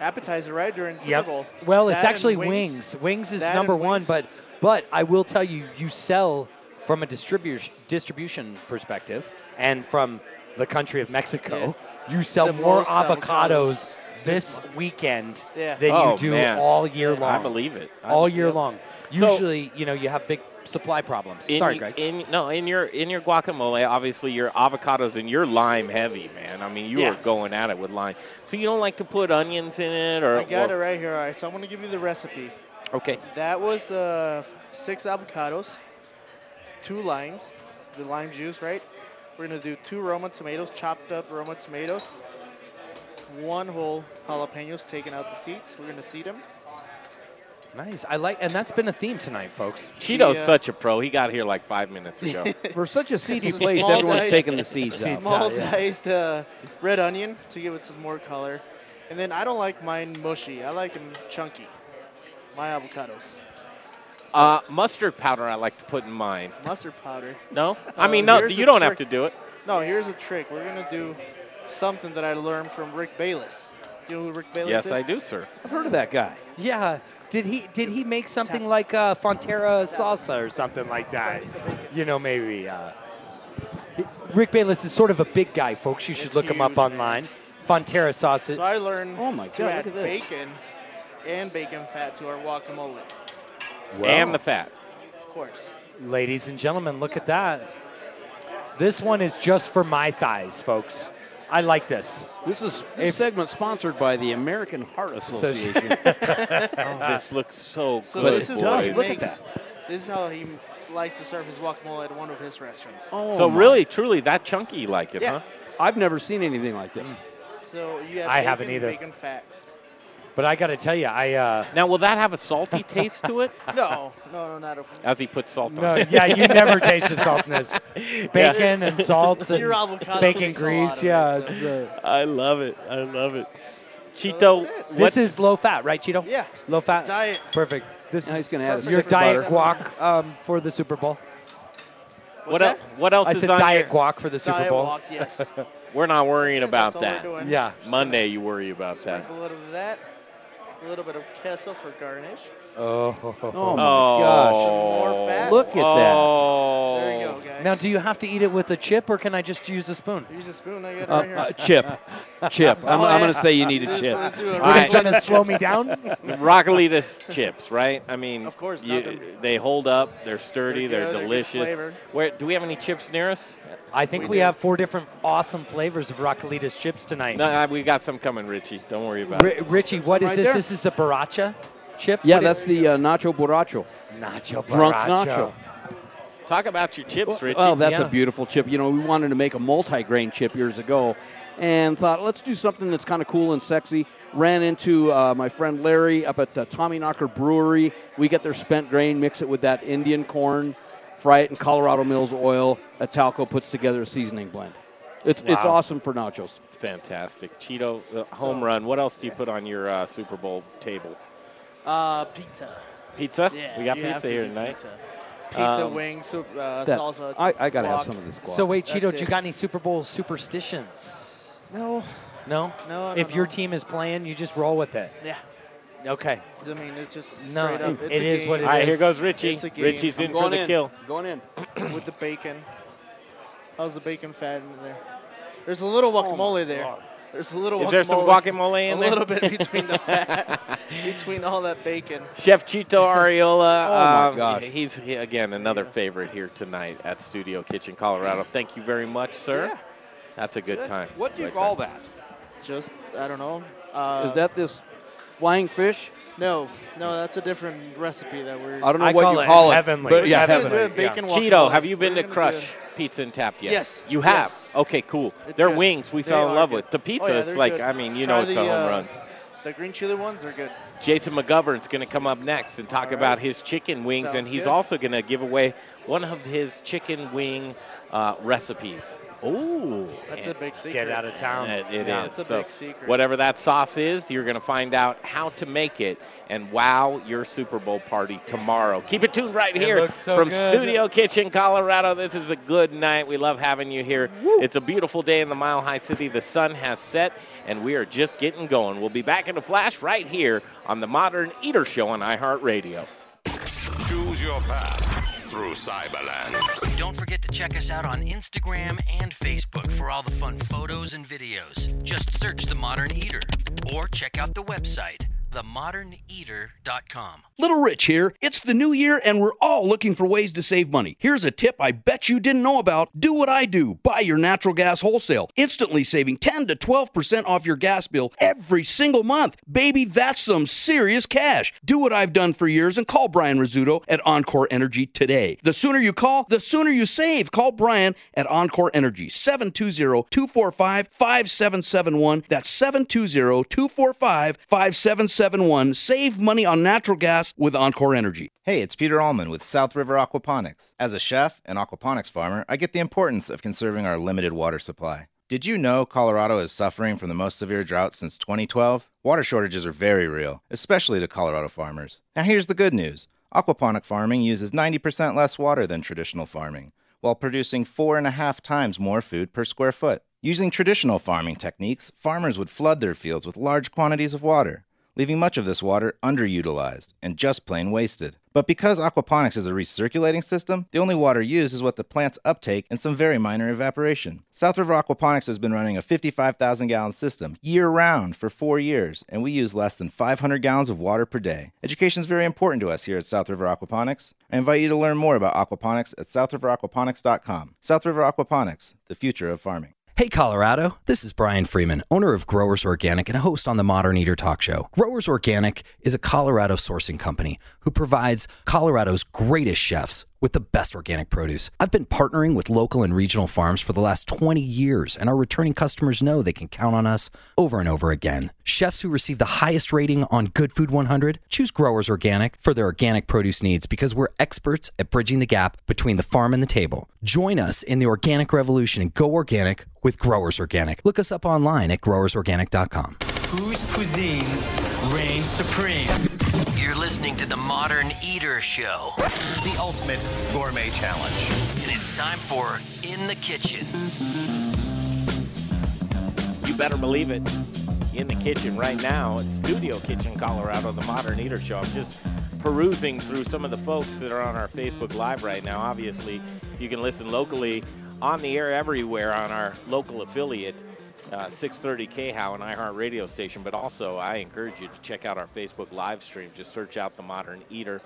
appetizer, right, during Super Yep. Bowl. Well, it's That and actually wings. wings. Wings is That and number one, but but I will tell you, you sell from a distribution distribution perspective, and from the country of Mexico, you sell The more avocados, avocados this weekend Yeah. than Oh, you do man. all year long. I believe it. I- all year Yep. long. So- Usually, you know, you have big supply problems. In, Sorry, Greg. In no, in your in your guacamole, obviously your avocados and your lime heavy, man. I mean, you Yeah. are going at it with lime. So you don't like to put onions in it, or I got or- it right here. All right, so I'm gonna give you the recipe. Okay. That was uh, six avocados, two limes, the lime juice, right? We're gonna do two Roma tomatoes, chopped up Roma tomatoes, one whole jalapenos, taking out the seeds. We're gonna seed them. Nice. I like, and that's been a theme tonight, folks. Chito's the, uh, such a pro. He got here like five minutes ago. [laughs] For such a seedy It's a place, everyone's dice. taking the seeds out. Small yeah. diced uh, red onion to give it some more color, and then I don't like mine mushy. I like them chunky. My avocados, uh, mustard powder, I like to put in mine. mustard powder. No, I Uh, mean no. here's You don't have to do it. No, here's a trick. We're gonna do something that I learned from Rick Bayless. Do You know who Rick Bayless Yes, is? I do, sir. I've heard of that guy. Yeah. Did he did he make something like uh, Frontera salsa or something like that? You know, maybe. Uh, Rick Bayless is sort of a big guy, folks. You should It's look him up huge, man. online. Frontera sauce. So I learned Oh my to God, add look at this. bacon and bacon fat to our guacamole. and the fat. Of course. Ladies and gentlemen, look at that. This one is just for my thighs, folks. I like this. This is this segment sponsored by the American Heart Association. [laughs] Oh, this looks so So good, this is boys. what he Look at makes. This is how he likes to serve his guacamole at one of his restaurants. Oh so my. really, truly, that chunky like it, Yeah. huh? I've never seen anything like this. Mm. So you have I bacon, haven't either. bacon fat. But I got to tell you, I uh, Now, will that have a salty taste to it? [laughs] No, no, no, not a. As he puts salt no, on it. yeah, you never [laughs] taste the saltiness. Bacon and salt and Your bacon makes a lot grease. Yeah, it, it's, uh, I love it. I love it. Chito, this is low fat, right, Chito? Yeah. Low fat. Diet. Perfect. This Now is he's gonna add a your diet butter. guac um, for the Super Bowl. what, el- what else I is said on diet your- guac for the Super Diet Bowl. guac, yes. [laughs] We're not worrying about That's all that. we're doing. Yeah. Monday, you worry about that. A little of that. A little bit of queso for garnish. Oh. Oh my gosh. Fat. Look at that. Oh. There you go, guys. Now, do you have to eat it with a chip, or can I just use a spoon? Use a spoon. I got it Uh, right here. uh, chip. Chip. I'm, Oh, I'm going to say you need a chip. let's do it All right right. here. Trying to slow me down? Rockalitas chips, right? I mean, Of course, you, they hold up. They're sturdy. They're They're, good, they're delicious. Where do we have any chips near us? I think We we, have four different awesome flavors of Rockalitas chips tonight. No, uh, we got some coming, Richie. Don't worry about Ri- it. Richie, what is Right this? there. This is a baracha chip? Yeah, that's the uh, nacho borracho. nacho Drunk baracho. nacho. Talk about your chips, Richie. Well, that's Yeah. a beautiful chip. You know, we wanted to make a multi-grain chip years ago, and thought let's do something that's kind of cool and sexy. Ran into uh, my friend Larry up at uh, Tommyknocker Brewery. We get their spent grain, mix it with that Indian corn, fry it in Colorado Mills oil. Atalco puts together a seasoning blend. It's it's awesome for nachos. It's fantastic. Chito, uh, home run. What else do you put on your uh, Super Bowl table? Uh, pizza. Pizza? Yeah, we got pizza here do tonight. Pizza, Pizza Um, wings, soup, uh, That- salsa. I, I gotta have some of this guac. So wait, That's Chito, do you got any Super Bowl superstitions? No, No? no. If don't your team is playing, you just roll with it. Yeah. Okay. I mean, it's just No, straight up. it- it's it a is game. what it All right, is. here goes Richie. It's a game. Richie's I'm in for going the in. kill. Going in. [clears throat] with the bacon. How's the bacon fat in there? There's a little Oh guacamole there. There's a little Is there some guacamole- guacamole in a there? A little bit [laughs] between the fat, between all that bacon. Chef Chito Arreola. [laughs] Oh, my um, gosh. He's he, again another favorite here tonight at Studio Kitchen, Colorado. Thank you very much, sir. Yeah. That's a good Good. time. What do you right call there. that? Just I don't know. Uh, Is that this flying fish? no? No, that's a different recipe that we're. I don't know I what call you it call it. heavenly. But yeah, We're gonna heavenly. do it bacon Chito, have you been We're to gonna Crush do Pizza and Tap yet? Yes, You have? yes. Okay, cool. It's Their good. wings we They fell in love good. with. The pizza, Oh, yeah, it's like, good. I mean, you Try know it's a home uh, run. The green chili ones are good. Jason McGovern's going to come up next and talk right. about his chicken wings, and he's good. also going to give away one of his chicken wing uh, recipes. Ooh, That's a big secret. Get out of town. It, it Yeah, is. it's a so big secret. whatever that sauce is, you're going to find out how to make it and wow your Super Bowl party tomorrow. Keep it tuned right It here so from good. Studio Kitchen, Colorado. This is a good night. We love having you here. It's a beautiful day in the Mile High City. The sun has set, and we are just getting going. We'll be back in a flash right here on the Modern Eater Show on iHeartRadio. Choose your path through Cyberland. Don't forget to check us out on Instagram and Facebook for all the fun photos and videos. Just search The Modern Eater or check out the website, themoderneater.com. Little Rich here. It's the new year and we're all looking for ways to save money. Here's a tip I bet you didn't know about. Do what I do. Buy your natural gas wholesale, instantly saving 10 to 12% off your gas bill every single month. Baby, that's some serious cash. Do what I've done for years and call Brian Rizzuto at Encore Energy today. The sooner you call, the sooner you save. Call Brian at Encore Energy 720-245-5771. That's 720-245-5771. Save money on natural gas with Encore Energy. Hey, it's Peter Allman with South River Aquaponics. As a chef and aquaponics farmer, I get the importance of conserving our limited water supply. Did you know Colorado is suffering from the most severe drought since 2012? Water shortages are very real, especially to Colorado farmers. Now, here's the good news aquaponic farming uses 90% less water than traditional farming, while producing four and a half times more food per square foot. Using traditional farming techniques, farmers would flood their fields with large quantities of water, leaving much of this water underutilized and just plain wasted. But because aquaponics is a recirculating system, the only water used is what the plants uptake and some very minor evaporation. South River Aquaponics has been running a 55,000 gallon system year round for four years, and we use less than 500 gallons of water per day. Education is very important to us here at South River Aquaponics. I invite you to learn more about aquaponics at southriveraquaponics.com. South River Aquaponics, the future of farming. Hey, Colorado. This is Brian Freeman, owner of Growers Organic and a host on the Modern Eater Talk Show. Growers Organic is a Colorado sourcing company who provides Colorado's greatest chefs with the best organic produce. I've been partnering with local and regional farms for the last 20 years, and our returning customers know they can count on us over and over again. Chefs who receive the highest rating on Good Food 100 choose Growers Organic for their organic produce needs because we're experts at bridging the gap between the farm and the table. Join us in the organic revolution and go organic with Growers Organic. Look us up online at growersorganic.com. Whose cuisine reigns supreme? You're listening to the Modern Eater Show, The ultimate gourmet challenge. and it's time for In the Kitchen. You better believe it. In the kitchen right now, it's Studio Kitchen, Colorado, the Modern Eater Show. I'm just perusing through some of the folks that are on our Facebook Live right now. Obviously, you can listen locally on the air everywhere on our local affiliate, uh, 630 KHOW, an iHeart radio station. But also, I encourage you to check out our Facebook live stream. Just search out the Modern Eater.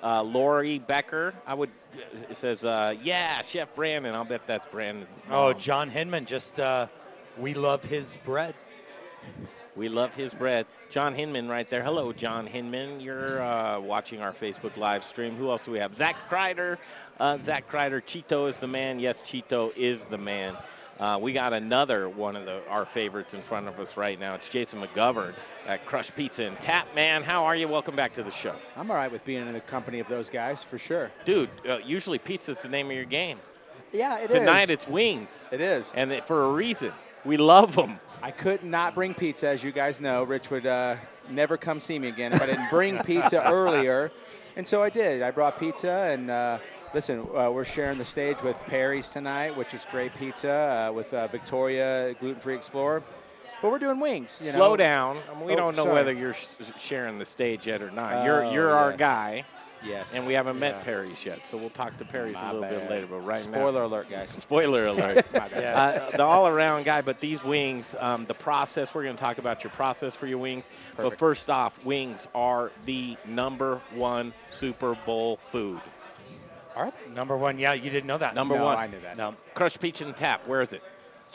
Uh, Lori Becker, I would says, uh, yeah, Chef Brandon. I'll bet that's Brandon. Oh, John Hinman just, uh, we love his bread. We love his bread. John Hinman right there. Hello, John Hinman. You're uh, watching our Facebook live stream. Who else do we have? Zach Kreider. Uh, Zach Kreider. Chito is the man. Yes, Chito is the man. Uh, we got another one of the, our favorites in front of us right now. It's Jason McGovern at Crush Pizza and Tap. Man, how are you? Welcome back to the show. I'm all right with being in the company of those guys for sure. Dude, uh, usually pizza's the name of your game. Yeah, it is. Tonight it's wings. It is. And it, for a reason. We love them. I could not bring pizza, as you guys know. Rich would uh, never come see me again if I didn't bring [laughs] pizza earlier, and so I did. I brought pizza, and uh, listen, uh, we're sharing the stage with Parry's tonight, which is great pizza, uh, with uh, Victoria Gluten Free Explorer. But we're doing wings. You know. Slow down. I mean, we Oh, don't know sorry. whether you're sh- sharing the stage yet or not. you're Oh, you're our yes. guy. Yes. And we haven't met Yeah. Parry's yet, so we'll talk to Parry's My a little bit later. But right Spoiler now, alert, guys. spoiler [laughs] alert. My bad. uh, the all-around guy. But these wings, um, the process. We're going to talk about your process for your wings. But first off, wings are the number one Super Bowl food. Are they? Number one, yeah, you didn't know that. Number No, one. I knew that. No. Crush Pizza and Tap. Where is it?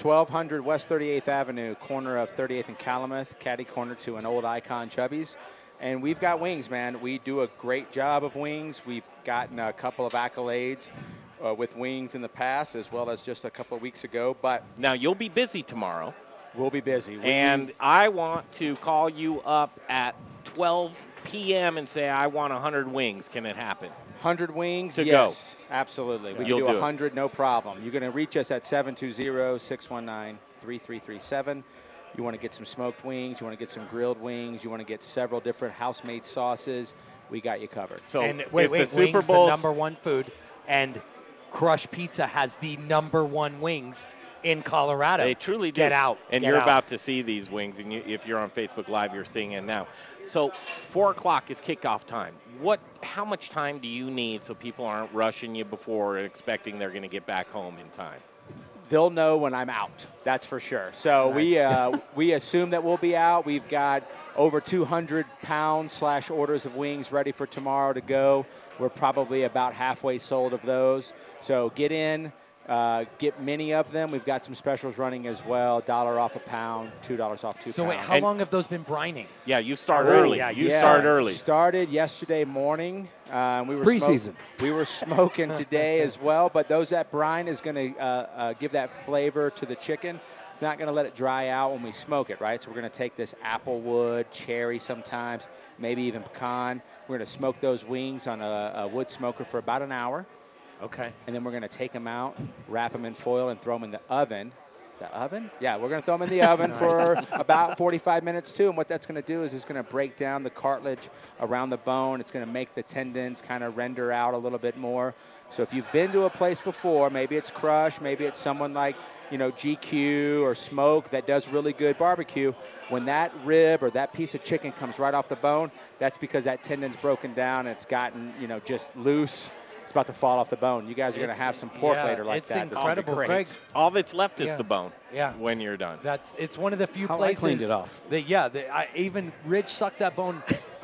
1200 West 38th Avenue, corner of 38th and Calumet, caddy corner to an old icon Chubby's. And we've got wings, man. We do a great job of wings. We've gotten a couple of accolades uh, with wings in the past, as well as just a couple of weeks ago. But Now you'll be busy tomorrow. we'll be busy. We- And I want to call you up at 12 p.m. and say I want 100 wings. Can it happen? 100 wings? To go. yes, absolutely. We You'll can do do it. 100, no problem. You're going to reach us at 720-619-3337. You want to get some smoked wings, you want to get some grilled wings, you want to get several different house-made sauces, we got you covered. So and wait, wait, the Super wings, Bowl's the number one food, and Crush Pizza has the number one wings in Colorado. They truly do. Get out. And Get you're out. about to see these wings, and you, if you're on Facebook Live, you're seeing it now. So, four o'clock is kickoff time. What? How much time do you need so people aren't rushing you before expecting they're going to get back home in time? They'll know when I'm out. That's for sure. So we uh, [laughs] we assume that we'll be out. We've got over 200 pounds slash orders of wings ready for tomorrow to go. We're probably about halfway sold of those. So get in, uh, get many of them. We've got some specials running as well. Dollar off a pound, two dollars off two So pounds. wait, how long have those been brining? Yeah, you start Already, early. yeah, you Yeah, start early. Started yesterday morning. Uh, we were Preseason. Smoke, we were smoking today as [laughs] well. But those that brine is going to uh, uh, give that flavor to the chicken. It's not going to let it dry out when we smoke it, right? So we're going to take this applewood, cherry sometimes, maybe even pecan. We're going to smoke those wings on a, a wood smoker for about an hour. Okay. And then we're going to take them out, wrap them in foil, and throw them in the oven. The oven? Yeah, we're going to throw them in the oven for [laughs] about 45 minutes too. And what that's going to do is it's going to break down the cartilage around the bone. It's going to make the tendons kind of render out a little bit more. So if you've been to a place before, maybe it's Crush, maybe it's someone like you know GQ or Smoke that does really good barbecue. When that rib or that piece of chicken comes right off the bone, that's because that tendon's broken down and it's gotten you know just loose. It's about to fall off the bone. You guys are going to have some pork yeah, later like it's that. This will be incredible, great. Greg. All that's left is Yeah. the bone. Yeah. When you're done. That's it's one of the few How I places cleaned it off. that yeah, that I, even Rich sucked that bone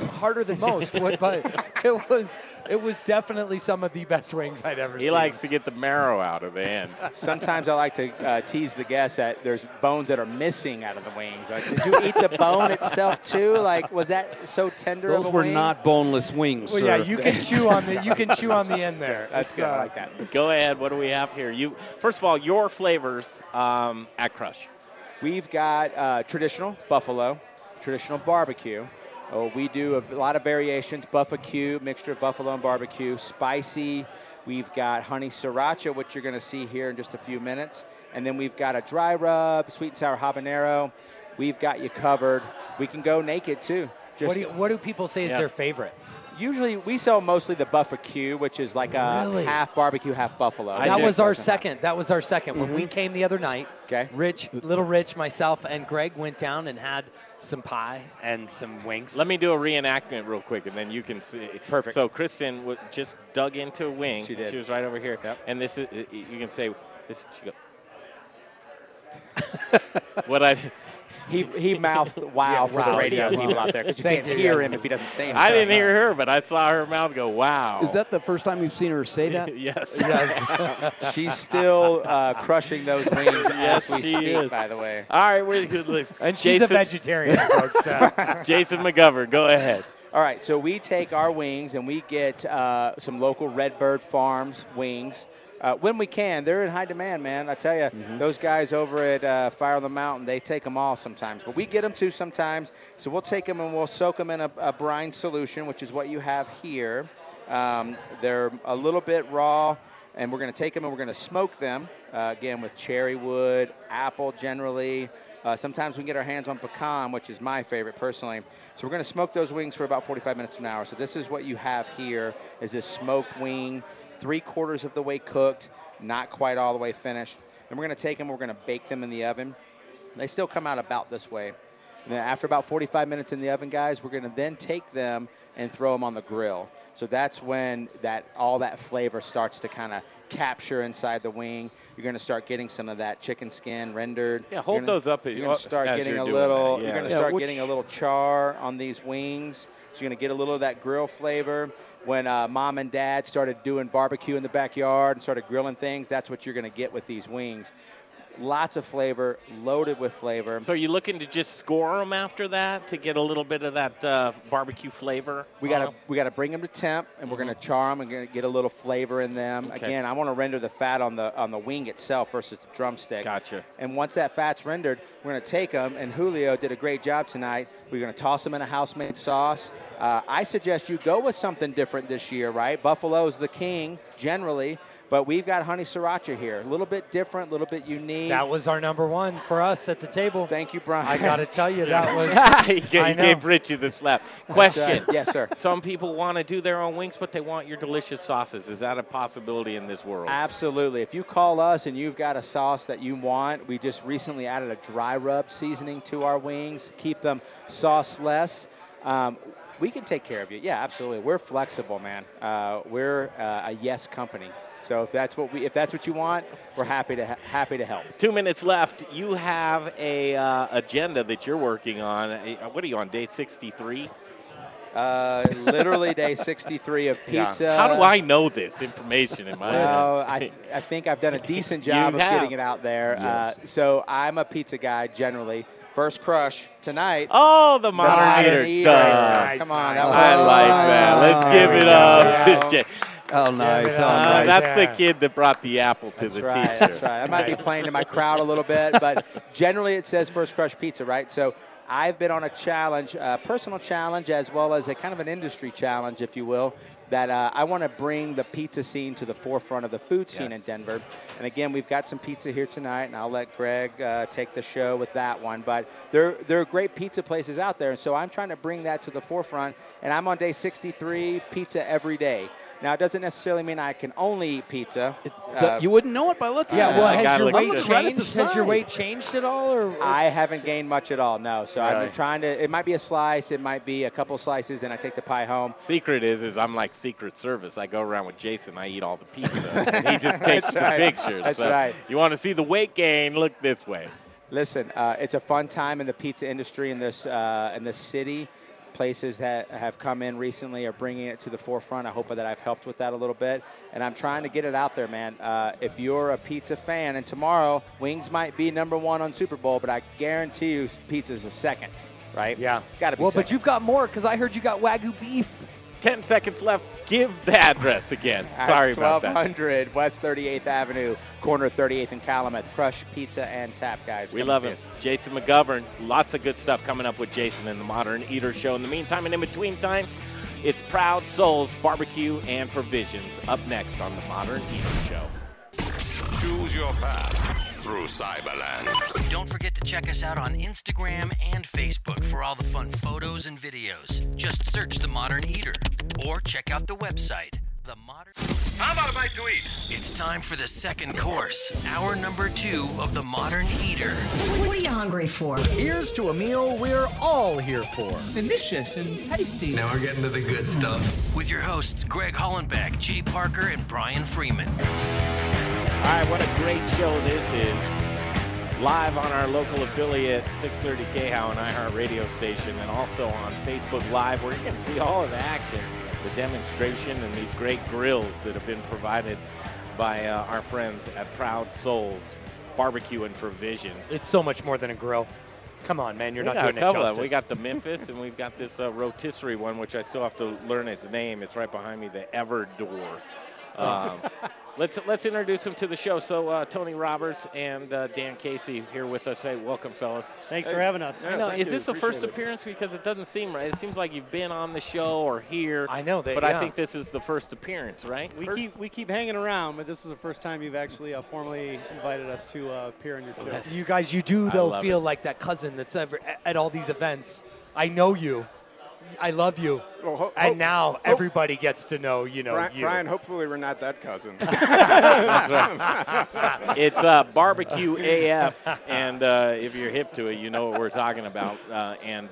harder than most, but- [laughs] but it was it was definitely some of the best wings I'd ever He seen. He likes to get the marrow out of the end. [laughs] Sometimes I like to uh, tease the guests that there's bones that are missing out of the wings. Like, did you eat the bone itself too? Like, was that so tender of Those a were wing? not boneless wings, Well, sir. yeah, you can [laughs] chew on the you can chew on the end there. That's It's, good. I uh, like that. Go ahead. What do we have here? You first of all, your flavors um, at Crush. We've got uh, traditional buffalo, traditional barbecue. Oh, we do a lot of variations: buffalo, mixture of buffalo and barbecue, spicy. We've got honey sriracha, which you're going to see here in just a few minutes, and then we've got a dry rub, sweet and sour habanero. We've got you covered. We can go naked too. Just what do you, what do people say is Yeah. their favorite? Usually we sell mostly the buffalo, which is like a Really? half barbecue, half buffalo. that was our second. That was our 2nd When we came the other night, okay. Rich, little Rich, myself, and Greg went down and had some pie and some wings. Let me do a reenactment real quick, and then you can see. Perfect. So Kristen w- just dug into a wing. She did. She was right over here. Yep. And this is you can say this. She go. [laughs] what I. He he [laughs] mouthed wow for wow, the radio yes. people out there because you Thank can't you, hear yeah. him if he doesn't say anything. I didn't hear her, but I saw her mouth go wow. Is that the first time you've seen her say that? [laughs] yes. [laughs] yes. She's still uh, crushing those wings Yes, as we she speak. is. By the way. All right, we're good. And she's a vegetarian, folks. Uh, Jason McGovern, go ahead. All right, so we take our wings and we get uh, some local Redbird Farms wings. Uh, when we can, they're in high demand, man. I tell you, Mm-hmm. those guys over at uh, Fire on the Mountain, they take them all sometimes. But we get them too sometimes. So we'll take them and we'll soak them in a, a brine solution, which is what you have here. Um, they're a little bit raw, and we're going to take them and we're going to smoke them uh, again with cherry wood, apple generally. Uh, sometimes we can get our hands on pecan, which is my favorite personally. So we're going to smoke those wings for about 45 minutes to an hour. So this is what you have here: is this smoked wing, three quarters of the way cooked, not quite all the way finished. And we're going to take them. We're going to bake them in the oven. They still come out about this way. And then after about 45 minutes in the oven, guys, we're going to then take them and throw them on the grill. So that's when that all that flavor starts to kind of capture inside the wing. You're going to start getting some of that chicken skin rendered. Yeah, hold gonna- those up oh, as- You're going to start getting a little. that, You're going to Yeah, start which- getting a little char on these wings. So you're going to get a little of that grill flavor. When uh, mom and dad started doing barbecue in the backyard and started grilling things, that's what you're going to get with these wings. Lots of flavor, loaded with flavor. So are you looking to just score them after that to get a little bit of that uh, barbecue flavor? We gotta 'em? we gotta bring them to temp, and we're gonna char them and get a little flavor in them. Okay. Again, I want to render the fat on the on the wing itself versus the drumstick. Gotcha. And once that fat's rendered, we're gonna take them. And Julio did a great job tonight. We're gonna toss them in a house-made sauce. Uh, I suggest you go with something different this year, right? Buffalo's the king generally, but we've got honey sriracha here, a little bit different, a little bit unique. that was our number one for us at the table. Thank you, Brian. I got to tell you, that [laughs] was. he gave, I know. gave Richie the slap. Question. right. [laughs] Yes, sir. Some people want to do their own wings, but they want your delicious sauces. Is that a possibility in this world? Absolutely. If you call us and you've got a sauce that you want, we just recently added a dry rub seasoning to our wings, keep them sauceless. Um, we can take care of you. Yeah, absolutely. We're flexible, man. Uh, we're uh, a yes company. So if that's what we, if that's what you want, we're happy to ha- happy to help. Two minutes left. You have a uh, agenda that you're working on. Uh, What are you on day 63? Uh, literally day 63 of [laughs] pizza. How do I know this information in my Well, I, I think I've done a decent [laughs] job of have. getting it out there. Yes. Uh, so I'm a pizza guy generally. First crush tonight. Oh, the modern Modern eater Eater. stuff. Come on, that was I like that. Let's give it up to Jay. [laughs] Oh, nice. Oh, Uh, nice. that's the kid that brought the apple to That's the right. teacher. That's right. I might be playing to my crowd a little bit, but generally it says First Crush Pizza, right? So I've been on a challenge, a personal challenge, as well as a kind of an industry challenge, if you will, that uh, I want to bring the pizza scene to the forefront of the food scene in Yes. Denver. And again, we've got some pizza here tonight, and I'll let Greg uh, take the show with that one. But there, there are great pizza places out there, and so I'm trying to bring that to the forefront. And I'm on day 63, pizza every day. Now, it doesn't necessarily mean I can only eat pizza. Uh, you wouldn't know it by looking Yeah, at well, it. has your weight looking right changed? Has your weight changed at all, or? I haven't gained much at all. No. So I've been trying to. It might be a slice. It might be a couple slices, and I take the pie home. Secret is, is I'm like Secret Service. I go around with Jason. I eat all the pizza, [laughs] he just takes That's the right. pictures. That's So right. You want to see the weight gain? Look this way. Listen, uh, it's a fun time in the pizza industry in this uh, in this city. Places that have come in recently are bringing it to the forefront. I hope that I've helped with that a little bit, and I'm trying to get it out there, man. Uh, if you're a pizza fan, and tomorrow wings might be number one on Super Bowl, but I guarantee you pizza's a second, right? Yeah, it's got to be. Well, second. but you've got more because I heard you got wagyu beef. 10 seconds left. Give the address again. Sorry about that. 1200 West 38th Avenue, corner 38th and Calumet. Crush Pizza and Tap, guys. We Come love see him. us. Jason McGovern. Lots of good stuff coming up with Jason in the Modern Eater Show. In the meantime and in between time, it's Proud Souls Barbecue and Provisions up next on the Modern Eater Show. Choose your path through Cyberland. Don't forget to check us out on Instagram and Facebook for all the fun photos and videos. Just search The Modern Eater or check out the website, The Modern. How about a bite to eat? It's time for the second course, hour number two of The Modern Eater. What are you hungry for? Here's to a meal we're all here for. Delicious and tasty. Now we're getting to the good stuff. With your hosts, Greg Hollenbeck, Jay Parker, and Brian Freeman. All right, what a great show this is. Live on our local affiliate, 630 KHOW and iHeart radio station, and also on Facebook Live, where you can see all of the action, the demonstration, and these great grills that have been provided by uh, our friends at Proud Souls Barbecue and Provisions. It's so much more than a grill. Come on, man, you're we not doing it justice. We got the [laughs] Memphis, and we've got this uh, rotisserie one, which I still have to learn its name. It's right behind me, the Everdure. Um, [laughs] let's let's introduce them to the show. So uh, Tony Roberts and uh, Dan Casey here with us. Hey, welcome, fellas. Thanks for having us. I Yeah, know. Is you. this the first it. appearance? Because it doesn't seem right. It seems like you've been on the show or here. I know that, but I think this is the first appearance, right? We keep we keep hanging around, but this is the first time you've actually uh, formally invited us to uh, appear on your show. You guys, you do though love feel like that cousin that's ever at, at all these events. I know you. I love you. and now everybody gets to know, you know, Brian, you. Brian, hopefully we're not that cousin. [laughs] That's right. [laughs] it's uh, barbecue AF, and uh, if you're hip to it, you know what we're talking about. Uh, and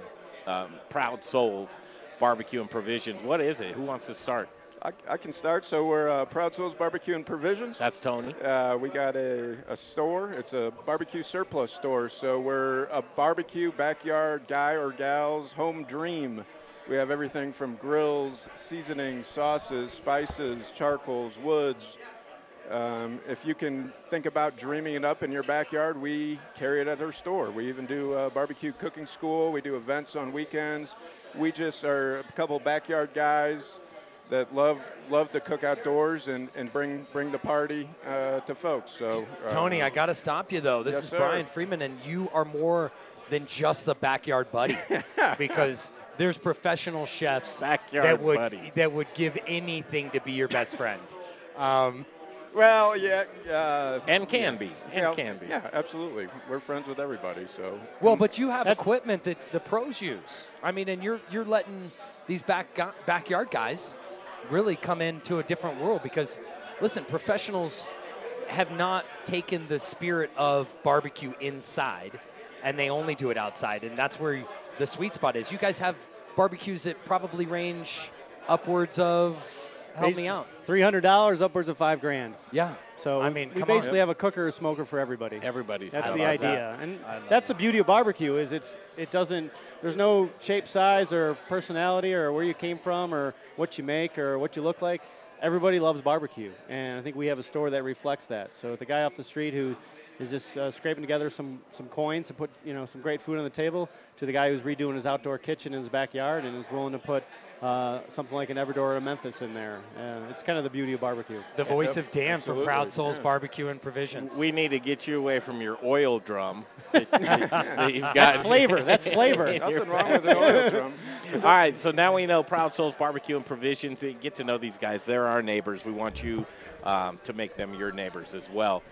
um, Proud Souls Barbecue and Provisions. What is it? Who wants to start? I, I can start. So we're uh, Proud Souls Barbecue and Provisions. That's Tony. Uh, we got a, a store. It's a barbecue surplus store. So we're a barbecue backyard guy or gal's home dream. We have everything from grills, seasonings, sauces, spices, charcoals, woods. Um, if you can think about dreaming it up in your backyard, we carry it at our store. We even do uh, barbecue cooking school. We do events on weekends. We just are a couple backyard guys that love love to cook outdoors and, and bring bring the party uh, to folks. So uh, Tony, I got to stop you though. This Yes, is sir. Brian Freeman, and you are more than just a backyard buddy [laughs] because there's professional chefs Backyard that would buddy. that would give anything to be your best friend. Um, well, yeah, uh, and can be, and yeah, can be. Yeah, absolutely. We're friends with everybody. So Well, but you have equipment that the pros use. I mean, and you're you're letting these back backyard guys really come into a different world because, listen, professionals have not taken the spirit of barbecue inside, and they only do it outside, and that's where the sweet spot is. You guys have barbecues that probably range upwards of. Help me out. Three hundred dollars, upwards of five grand. Yeah. So I mean, we come on. basically have a cooker or smoker for everybody. Everybody's. That's I the idea, that. and I love that's the beauty of barbecue is it's it doesn't there's no shape, size, or personality, or where you came from, or what you make, or what you look like. Everybody loves barbecue, and I think we have a store that reflects that. So the guy off the street who is just uh, scraping together some some coins to put you know some great food on the table, to the guy who's redoing his outdoor kitchen in his backyard and is willing to put uh, something like an Everdure or a Memphis in there. Uh, it's kind of the beauty of barbecue. The voice of Dan from Proud Souls yeah. Barbecue and Provisions. We need to get you away from your oil drum. [laughs] that- that you've That's got flavor. That's flavor. [laughs] Nothing wrong with an oil drum. [laughs] All right, so now we know Proud Souls Barbecue and Provisions. You Get to know these guys. They're our neighbors. We want you um, to make them your neighbors as well.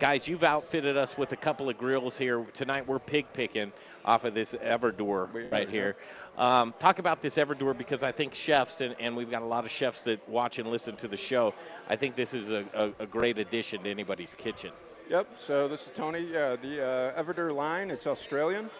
Guys, you've outfitted us with a couple of grills here. Tonight we're pig picking off of this Everdure right here. Um, talk about this Everdure because I think chefs, and, and we've got a lot of chefs that watch and listen to the show. I think this is a, a, a great addition to anybody's kitchen. Yep. So this is Tony. Yeah, the uh, Everdure line. It's Australian.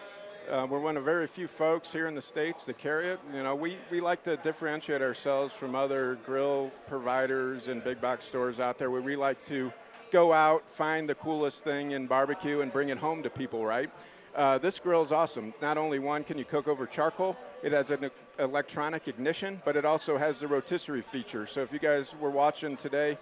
Uh, we're one of very few folks here in the states that carry it. You know, we, we like to differentiate ourselves from other grill providers and big box stores out there. Where we like to go out, find the coolest thing in barbecue, and bring it home to people. Right. Uh, this grill is awesome. Not only one can you cook over charcoal, it has an e- electronic ignition, but it also has the rotisserie feature. So if you guys were watching today,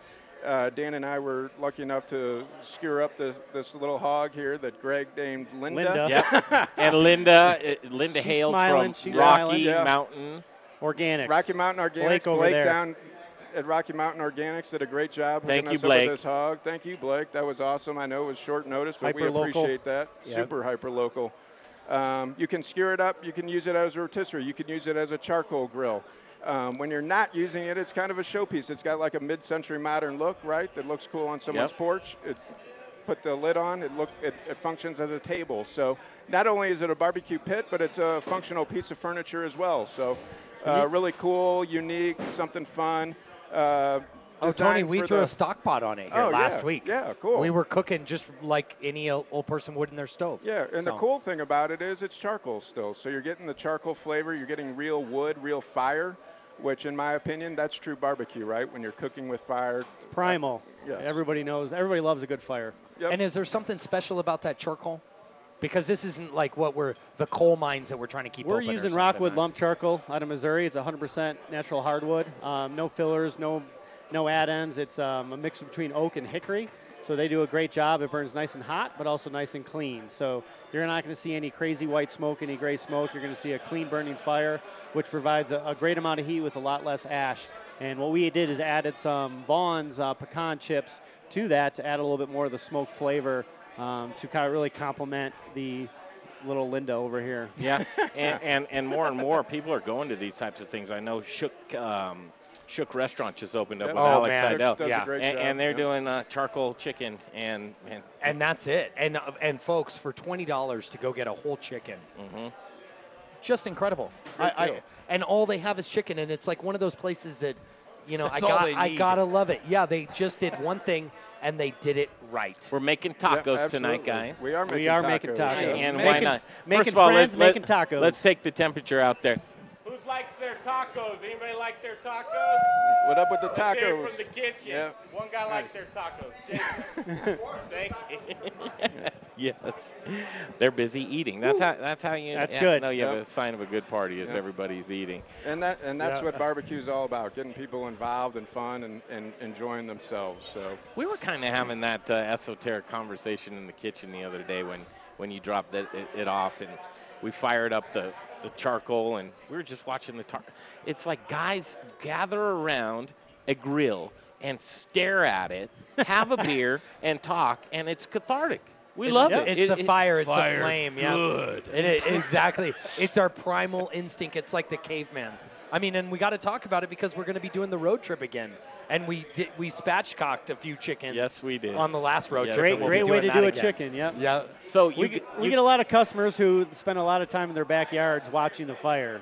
uh, Dan and I were lucky enough to skewer up this, this little hog here that Greg named Linda. Linda. Yep. [laughs] and Linda, uh, Linda She's hailed smiling, from she's Rocky smiling. Yeah. Mountain. Organics. Rocky Mountain Organics. Blake over there. down at Rocky Mountain Organics did a great job Thank you, Blake. with this hog. Thank you, Blake. That was awesome. I know it was short notice, but we Hyper-local. appreciate that. Yep. Super hyper local. Um, you can skewer it up. You can use it as a rotisserie. You can use it as a charcoal grill. Um, when you're not using it, it's kind of a showpiece. It's got like a mid-century modern look, right? That looks cool on someone's Yep. porch. It, put the lid on. It look it, it functions as a table. So not only is it a barbecue pit, but it's a functional piece of furniture as well. So uh, really cool, unique, something fun. Uh, Oh, Tony, we threw the- a stock pot on it here Oh, last yeah, week. yeah, cool. We were cooking just like any old person would in their stove. Yeah, and So- the cool thing about it is it's charcoal still. So you're getting the charcoal flavor, you're getting real wood, real fire, which in my opinion, that's true barbecue, right? When you're cooking with fire. Primal. Yes. Everybody knows. Everybody loves a good fire. And is there something special about that charcoal? Because this isn't like what we're the coal mines that we're trying to keep We're using rockwood lump charcoal out of Missouri. It's 100% natural hardwood. Um, no fillers, no no add-ins. It's um, a mix between oak and hickory. So they do a great job. It burns nice and hot, but also nice and clean. So you're not going to see any crazy white smoke, any gray smoke. You're going to see a clean burning fire, which provides a, a great amount of heat with a lot less ash. And what we did is added some Vaughn's uh, pecan chips to that to add a little bit more of the smoke flavor um, to kind of really complement the little Linda over here. Yeah, [laughs] and, and and more and more people are going to these types of things. I know Chook um, Chook Restaurant just opened up Yep. with Oh, Alex man. Seidel, Chook's does a Yeah. great and, job, and they're yep. doing uh, charcoal chicken and and And that's it. And uh, and folks, for twenty dollars to go get a whole chicken, mm-hmm. just incredible. I, I, and all they have is chicken, and it's like one of those places that, you know, That's I got I gotta love it. Yeah, they just did one thing, and they did it right. We're making tacos tonight, guys. We are We making are tacos. making tacos. And Making- why not? making First of all, friends, let, making tacos. Let's take the temperature out there. Who likes their tacos? Anybody like their tacos? What up with the Let's tacos? from the kitchen. Yeah. One guy likes their tacos. [laughs] Jason. Thank you. yes, they're busy eating. That's how. That's how you. That's yeah, good. No, you have a sign of a good party is Yep. everybody's eating. And that and that's Yeah. what barbecue's all about, getting people involved and fun and, and enjoying themselves. So We were kind of having that uh, esoteric conversation in the kitchen the other day when, when you dropped it, it, it off and we fired up the, the charcoal and we were just watching the tar. It's like guys gather around a grill and stare at it, have a [laughs] beer and talk, and it's cathartic. We It's- love yeah, it. It's It- a fire. It's fire, a flame. Yeah. good. It is exactly. It's our primal instinct. It's like the caveman. I mean, and we got to talk about it because we're going to be doing the road trip again, and we did we spatchcocked a few chickens. Yes, we did. on the last road Yes, trip. Great, we'll great way to do a again. chicken. Yep. Yeah. So we, you, get, you we get a lot of customers who spend a lot of time in their backyards watching the fire,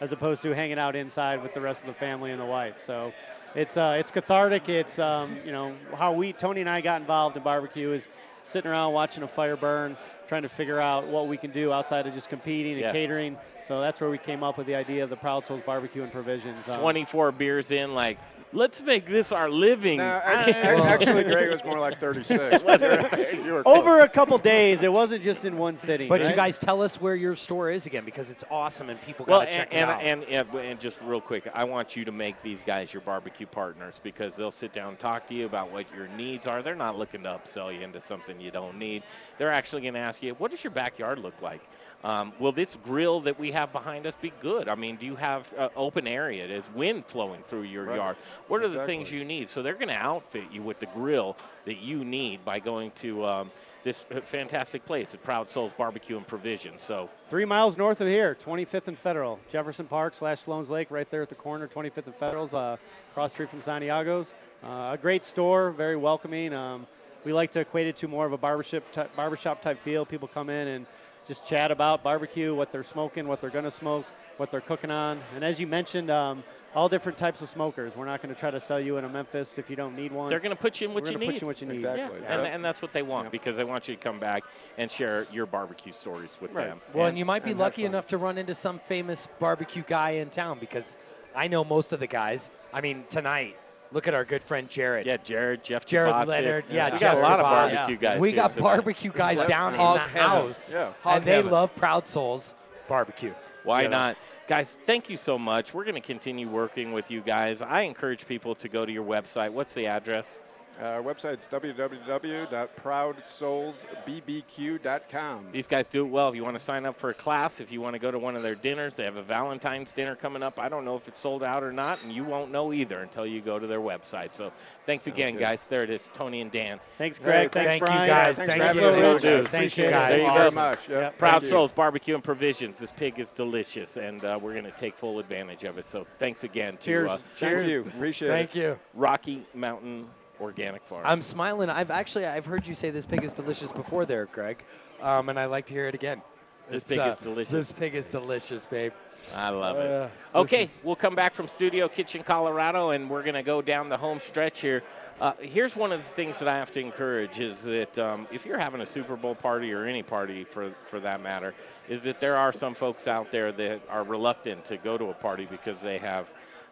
as opposed to hanging out inside with the rest of the family and the wife. So, it's uh, it's cathartic. It's um, you know how we Tony and I got involved in barbecue is sitting around watching a fire burn, trying to figure out what we can do outside of just competing and Yeah. catering. So that's where we came up with the idea of the Proud Souls Barbecue and Provisions. Um, 24 beers in, like, let's make this our living. No, actually, actually Greg was more like 36. [laughs] you're- were Over a couple days, it wasn't just in one city. But you guys tell us where your store is again because it's awesome and people Well, got to check and, it out. and, and, and and just real quick, I want you to make these guys your barbecue partners because they'll sit down and talk to you about what your needs are. They're not looking to upsell you into something you don't need. They're actually going to ask you, what does your backyard look like? Um, will this grill that we have behind us be good? I mean, do you have uh, open area? Is wind flowing through your Right. yard? What are the things you need? So they're going to outfit you with the grill that you need by going to um, this fantastic place at Proud Souls Barbecue and Provision. So Three miles north of here, 25th and Federal, Jefferson Park slash Sloan's Lake, right there at the corner, 25th and Federal's, uh, cross street from Santiago's. Uh, a great store, very welcoming. Um, we like to equate it to more of a barbershop type, barbershop type feel. People come in and just chat about barbecue, what they're smoking, what they're going to smoke, what they're cooking on. And as you mentioned, um, all different types of smokers. We're not going to try to sell you in a Memphis if you don't need one. They're going to put you in what We're you gonna need. put you in what you need. Exactly. Yeah, and, and that's what they want because they want you to come back and share your barbecue stories with Right. them. Well, and, you might be lucky enough to run into some famous barbecue guy in town because I know most of the guys. I mean, tonight Look at our good friend Jared. Yeah, Jared, Jeff Jared Jabots, Leonard. it. Yeah, we Jeff got a lot of barbecue guys. We here got tonight. barbecue guys down in Hog the heaven. house, Yeah. And they heaven. love Proud Souls barbecue. Why You know? not? Guys, thank you so much. We're going to continue working with you guys. I encourage people to go to your website. What's the address? Our website's www.proudsoulsbbq.com. These guys do it well. If you want to sign up for a class, if you want to go to one of their dinners, they have a Valentine's dinner coming up. I don't know if it's sold out or not, and you won't know either until you go to their website. So thanks again, good. guys. There it is, Tony and Dan. Thanks, Greg. Thank Thanks, you, Brian. guys. Thanks Thank for having you. us. Do. Thank you. guys. Thank you very much. Yeah, Proud. Souls Barbecue and Provisions. This pig is delicious, and uh, we're going to take full advantage of it. So thanks again to Cheers. uh, Thank you. Appreciate Thank it. Thank you. Rocky Mountain Organic Farm. I'm smiling. I've actually I've heard you say this pig is delicious before there, Greg, um, and I like to hear it again. This It's, pig uh, is delicious. This pig is delicious, babe. I love Uh, it. this Okay, is- we'll come back from Studio Kitchen, Colorado, and we're going to go down the home stretch here. Uh, here's one of the things that I have to encourage is that um, if you're having a Super Bowl party or any party for, for that matter, is that there are some folks out there that are reluctant to go to a party because they have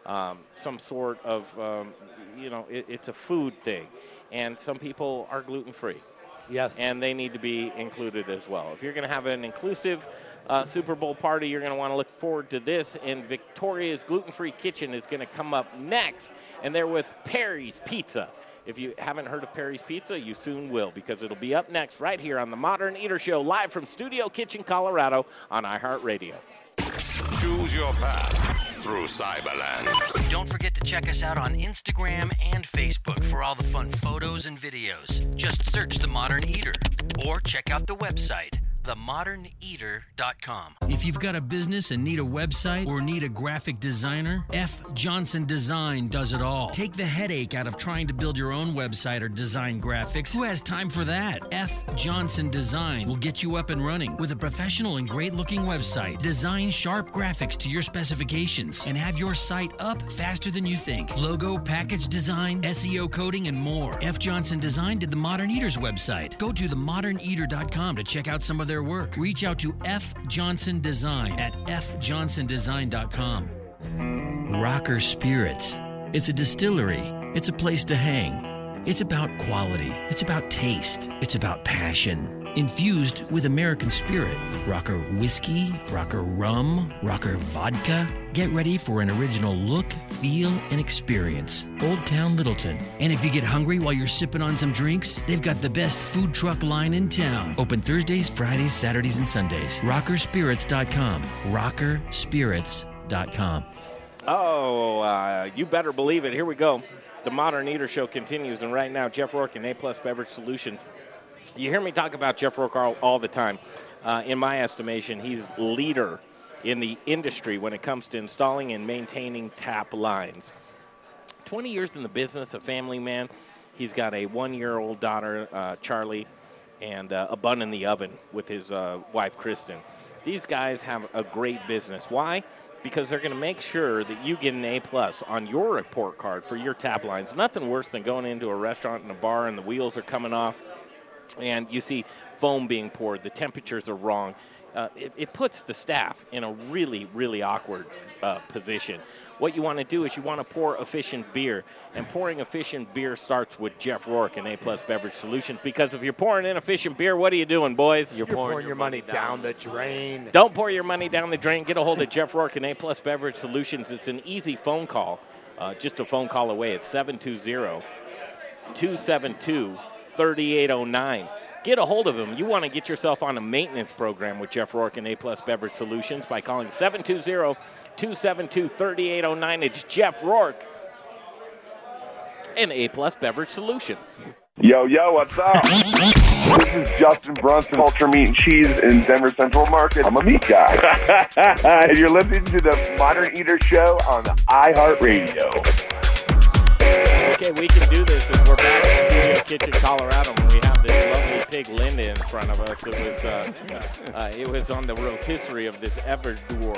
um, some sort of, um, you know, it, it's a food thing. And some people are gluten free Yes. and they need to be included as well. If you're going to have an inclusive uh, Super Bowl party, you're going to want to look forward to this. And Victoria's Gluten Free Kitchen is going to come up next, and they're with Parry's Pizza. If you haven't heard of Parry's Pizza, you soon will because it'll be up next right here on the Modern Eater Show, live from Studio Kitchen, Colorado on iHeartRadio. Choose your path through Cyberland. Don't forget to check us out on Instagram and Facebook for all the fun photos and videos. Just search The Modern Eater or check out the website, themoderneater.com. If you've got a business and need a website or need a graphic designer, F. Johnson Design does it all. Take the headache out of trying to build your own website or design graphics. Who has time for that? F. Johnson Design will get you up and running with a professional and great looking website. Design sharp graphics to your specifications and have your site up faster than you think. Logo, package design, SEO coding, and more. F. Johnson Design did the Modern Eaters website. Go to themoderneater.com to check out some of their work. Reach out to F. Johnson Design at fjohnsondesign.com. Rocker Spirits. It's a distillery. It's a place to hang. It's about quality. It's about taste. It's about passion. Infused with American spirit. Rocker whiskey, rocker rum, rocker vodka. Get ready for an original look, feel, and experience. Old Town Littleton. And if you get hungry while you're sipping on some drinks, they've got the best food truck line in town. Open Thursdays, Fridays, Saturdays, and Sundays. Rockerspirits.com. Rockerspirits.com. Oh, uh, you better believe it. Here we go. The Modern Eater Show continues, and right now, Jeff Rourke and A Plus Beverage Solutions. You hear me talk about Jeff all, all the time. Uh, in my estimation, he's leader in the industry when it comes to installing and maintaining tap lines. 20 years in the business, a family man. He's got a one-year-old daughter, uh, Charlie, and uh, a bun in the oven with his uh, wife, Kristen. These guys have a great business. Why? Because they're going to make sure that you get an A plus on your report card for your tap lines. Nothing worse than going into a restaurant and a bar and the wheels are coming off, and you see foam being poured. The temperatures are wrong. Uh, it, it puts the staff in a really, really awkward uh, position. What you want to do is you want to pour efficient beer, and pouring efficient beer starts with Jeff Rourke and A Plus Beverage Solutions. Because if you're pouring inefficient beer, what are you doing, boys? You're, pouring, your money down the drain. Don't pour your money down the drain. Get a hold of Jeff Rourke and A Plus Beverage Solutions. It's an easy phone call, uh, just a phone call away. It's 720 272 3809. Get a hold of him. You want to get yourself on a maintenance program with Jeff Rourke and A Plus Beverage Solutions by calling 720 272 3809. It's Jeff Rourke and A Plus Beverage Solutions. Yo, yo, what's up? this is Justin Brunson, Culture Meat and Cheese in Denver Central Market. I'm a meat guy. [laughs] and you're listening to the Modern Eater Show on iHeartRadio. Okay, we can do this. And we're back at Studio Kitchen, Colorado, and we have this lovely pig Linda in front of us. It was uh, uh, it was on the rotisserie of this Everdure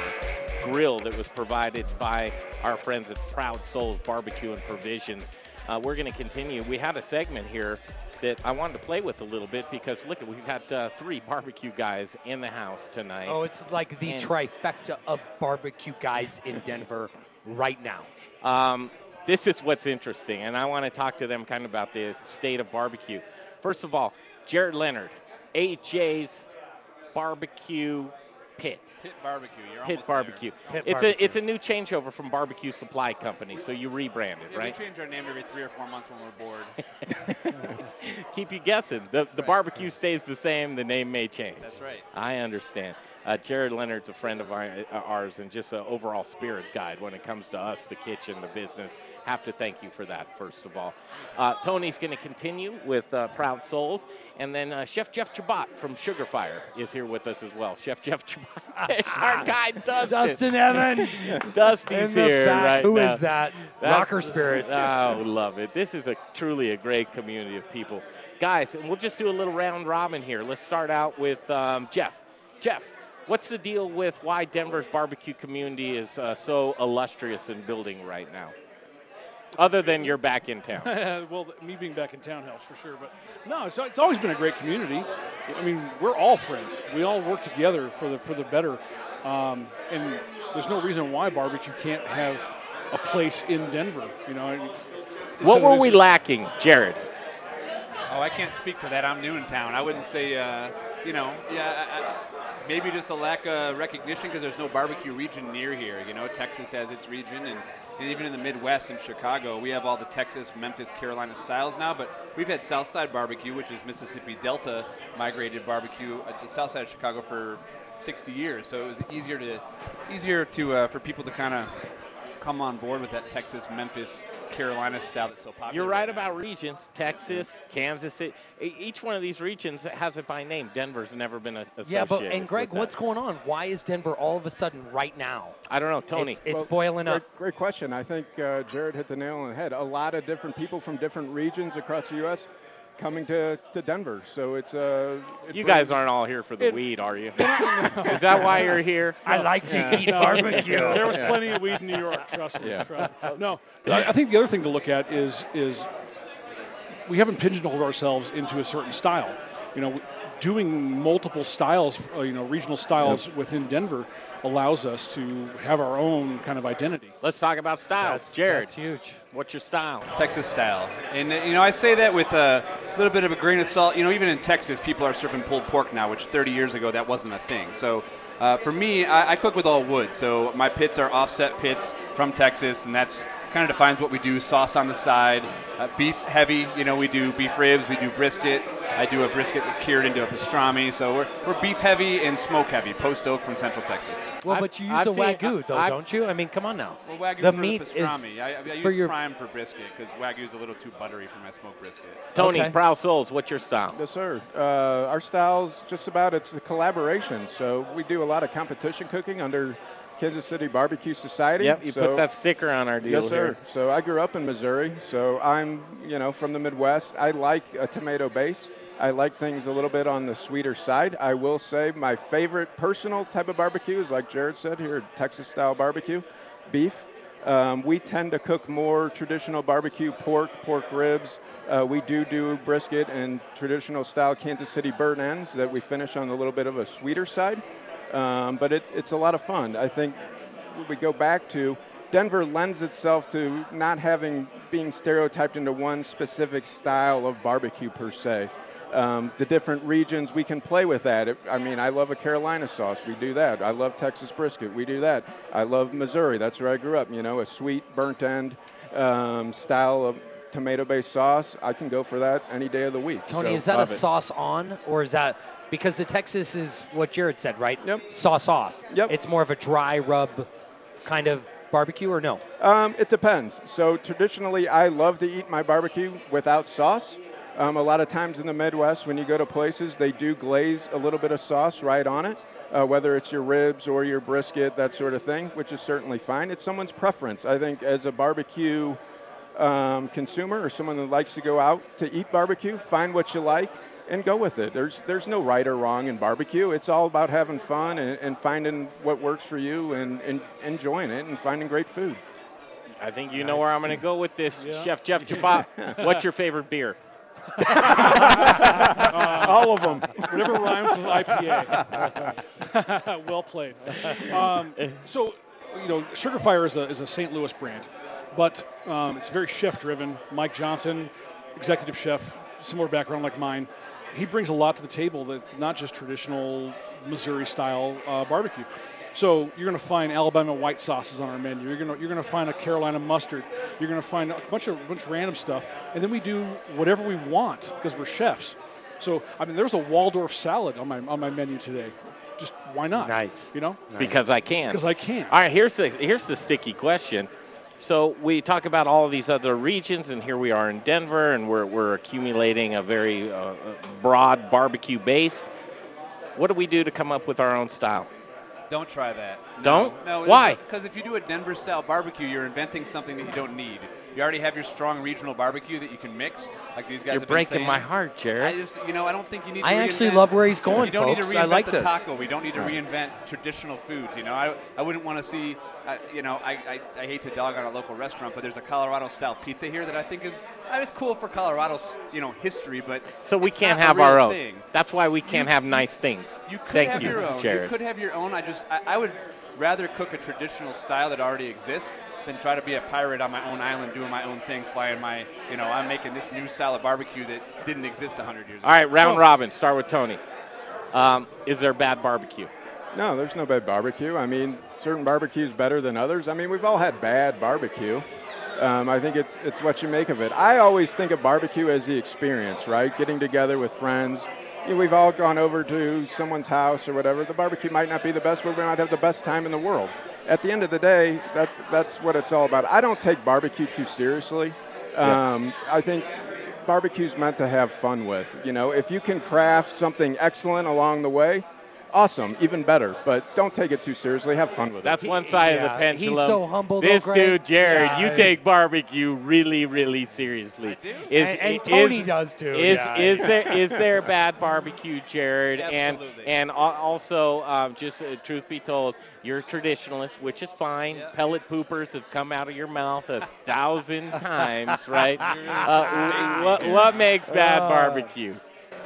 grill that was provided by our friends at Proud Souls Barbecue and Provisions. Uh, we're going to continue. We had a segment here that I wanted to play with a little bit because look, we've got uh, three barbecue guys in the house tonight. Oh, it's like the And- trifecta of barbecue guys in Denver right now. Um, this is what's interesting, and I want to talk to them kind of about the state of barbecue. First of all, Jared Leonard, AJ's Barbecue Pit. Pit barbecue. You're Pit Barbecue. It's a it's a new changeover from Barbecue Supply Company, so you rebranded, Yeah, right? We change our name every three or four months when we're bored. [laughs] Keep you guessing. The the barbecue stays the same. The name may change. That's right. I understand. Uh, Jared Leonard's a friend of our, uh, ours and just an overall spirit guide when it comes to us, the kitchen, the business. Have to thank you for that, first of all. Uh, Tony's going to continue with uh, Proud Souls. And then uh, Chef Jeff Gebott from Sugarfire is here with us as well. Chef Jeff Gebott. [laughs] It's our guy, Dustin. Dustin Evans. [laughs] Dusty's In here back. right Who now. is that? That's- Rocker Spirits. Oh, love it. This is a truly a great community of people. Guys, and we'll just do a little round robin here. Let's start out with um, Jeff. Jeff, what's the deal with why Denver's barbecue community is uh, so illustrious in building right now? Other than you're back in town. [laughs] well, me being back in town helps for sure. But no, it's, it's always been a great community. I mean, we're all friends. We all work together for the for the better. Um, and there's no reason why barbecue can't have a place in Denver. You know. What So were there's- we lacking, Jared? Oh, I can't speak to that. I'm new in town. I wouldn't say, uh, you know, yeah, I, I, maybe just a lack of recognition because there's no barbecue region near here. You know, Texas has its region, and, and even in the Midwest in Chicago, we have all the Texas, Memphis, Carolina styles now. But we've had Southside barbecue, which is Mississippi Delta migrated barbecue, at the South side of Chicago for 60 years. So it was easier to easier to uh, for people to kind of come on board with that Texas, Memphis, Carolina style that's so popular. You're right about regions. Texas, Kansas City. E- Each one of these regions has it by name. Denver's never been a- associated. Yeah, but and Greg, what's going on? Why is Denver all of a sudden right now? I don't know, Tony. It's, it's Well, boiling up. Great, great question. I think uh, Jared hit the nail on the head. A lot of different people from different regions across the U.S. coming to, to Denver. So it's uh, it You guys aren't all here for the It- weed, are you? [laughs] Is that why you're here? I like to Yeah. eat barbecue. [laughs] There was plenty of weed in New York. Trust me. Yeah. Trust me. No, I, I think the other thing to look at is is we haven't pigeonholed ourselves into a certain style. You know, doing multiple styles, uh, you know, regional styles within Denver allows us to have our own kind of identity. Let's talk about styles. That's- Jared, that's huge. What's your style? Texas style. And you know, I say that with a little bit of a grain of salt. You know, even in Texas, people are serving pulled pork now, which 30 years ago that wasn't a thing. So uh, for me, I, I cook with all wood. So my pits are offset pits from Texas, and that's kind of defines what we do. Sauce on the side, uh, beef heavy. You know, we do beef ribs, we do brisket. I do a brisket cured into a pastrami. So we're, we're beef heavy and smoke heavy. Post oak from Central Texas. Well, I've- but you use I've a seen- wagyu, though, I've- don't you? I mean, come on now. Well, wagyu the for meat the pastrami. is I, I use for your prime for brisket because wagyu is a little too buttery for my smoked brisket. Tony, Okay. Proud Souls, what's your style? Yes, sir. Uh, our style's just about it's a collaboration. So we do a lot of competition cooking under Kansas City Barbecue Society. Yep, you so, put that sticker on our deal Yes, sir. here. So I grew up in Missouri. So I'm, you know, from the Midwest. I like a tomato base. I like things a little bit on the sweeter side. I will say my favorite personal type of barbecue is like Jared said here, Texas style barbecue, beef. Um, we tend to cook more traditional barbecue pork, pork ribs. Uh, we do do brisket and traditional style Kansas City burnt ends that we finish on a little bit of a sweeter side. Um, but it, it's a lot of fun. I think we go back to Denver lends itself to not having being stereotyped into one specific style of barbecue per se. Um, the different regions we can play with that. If, I mean, I love a Carolina sauce. We do that. I love Texas brisket. We do that. I love Missouri. That's where I grew up. You know, a sweet burnt end um, style of tomato-based sauce. I can go for that any day of the week. Tony, So, is that a it. sauce on, or is that because the Texas is what Jared said, right? Yep. Sauce off. Yep. It's more of a dry rub kind of barbecue, or no? Um, it depends. So traditionally, I love to eat my barbecue without sauce. Um, a lot of times in the Midwest, when you go to places, they do glaze a little bit of sauce right on it, uh, whether it's your ribs or your brisket, that sort of thing, which is certainly fine. It's someone's preference. I think as a barbecue um, consumer or someone that likes to go out to eat barbecue, find what you like and go with it. There's there's no right or wrong in barbecue. It's all about having fun and, and finding what works for you and, and enjoying it and finding great food. I think you know where I'm going to go with this, Yeah. Chef Jeff Gebott. [laughs] What's your favorite beer? all of them. Whatever rhymes with IPA. [laughs] well played. Um, so, you know, Sugarfire is a, is a St. Louis brand. But um, it's very chef driven. Mike Johnson, executive chef, similar background like mine. He brings a lot to the table that not just traditional Missouri style uh, barbecue. So you're going to find Alabama white sauces on our menu. You're going to you're going to find a Carolina mustard. You're going to find a bunch of bunch of random stuff, and then we do whatever we want because we're chefs. So I mean, there's a Waldorf salad on my on my menu today. Just why not? Nice. You know? Because I can. Because I can. All right, here's the here's the sticky question. So we talk about all of these other regions, and here we are in Denver, and we're we're accumulating a very uh, broad barbecue base. What do we do to come up with our own style? Don't try that. Don't? No. Why? Because if you do a Denver style barbecue, you're inventing something that you don't need. You already have your strong regional barbecue that you can mix, like these guys You're breaking saying. my heart, Jared. I just, you know, I don't think you need. To I actually love where he's going, You don't need folks. to I reinvent like the this. taco. We don't need to reinvent traditional foods. You know, I, I wouldn't want to see. Uh, you know, I, I, I hate to dog on a local restaurant, but there's a Colorado style pizza here that I think is uh, it's cool for Colorado's you know history, but So we can't have our own. thing. That's why we can't You- have nice things. You could Thank have you, your own. Jared. You could have your own. I just I, I would rather cook a traditional style that already exists than try to be a pirate on my own island doing my own thing, flying my you know I'm making this new style of barbecue that didn't exist 100 years ago. All right, round Oh. robin. Start with Tony. Um, is there bad barbecue? No, there's no bad barbecue. I mean, certain barbecues better than others. I mean, we've all had bad barbecue. Um, I think it's it's what you make of it. I always think of barbecue as the experience, right? Getting together with friends. You know, we've all gone over to someone's house or whatever. The barbecue might not be the best, but we might have the best time in the world. At the end of the day, that that's what it's all about. I don't take barbecue too seriously. Yeah. Um, I think barbecue's meant to have fun with. You know, if you can craft something excellent along the way, awesome, even better. But don't take it too seriously. Have fun with That's it. That's one side of the yeah, pendulum. he's so humble, This Greg. dude, Jared, Yeah, you I- take barbecue really, really seriously. Is, And- and is- Tony does, too, Is, yeah. is there is there bad barbecue, Jared? And Absolutely. and al- also, um, just uh, truth be told, you're a traditionalist, which is fine. Pellet poopers have come out of your mouth a thousand [laughs] times, right? [laughs] Uh, what what makes bad Uh, barbecue?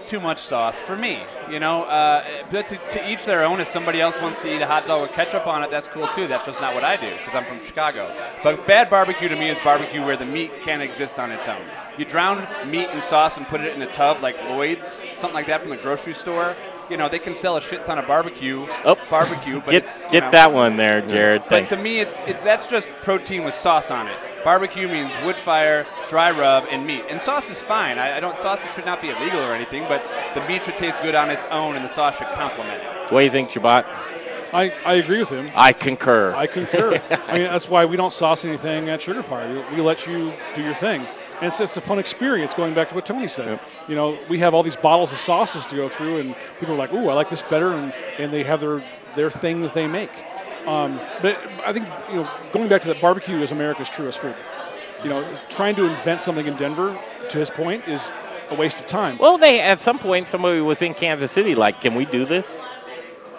Too much sauce for me. You know, uh, but to, to each their own. If somebody else wants to eat a hot dog with ketchup on it, that's cool too. That's just not what I do because I'm from Chicago. But bad barbecue to me is barbecue where the meat can't exist on its own. You drown meat in sauce and put it in a tub like Lloyd's, something like that from the grocery store. You know, they can sell a shit ton of barbecue, Oh, barbecue, but get get know, that one there, Jared. but Thanks. to me, it's it's that's just protein with sauce on it. Barbecue means wood fire, dry rub, and meat. And sauce is fine. I, I don't sauce should not be illegal or anything, but the meat should taste good on its own, and the sauce should complement it. What do you think, Gebott? I, I agree with him. I concur. I concur. [laughs] I mean, that's why we don't sauce anything at Sugarfire. We, we let you do your thing. And it's just a fun experience going back to what Tony said. You know, we have all these bottles of sauces to go through, and people are like, ooh, I like this better, and, and they have their, their thing that they make. Um, but I think, you know, going back to that, barbecue is America's truest food. You know, trying to invent something in Denver, to his point, is a waste of time. Well, they at some point somebody was in Kansas City like, can we do this?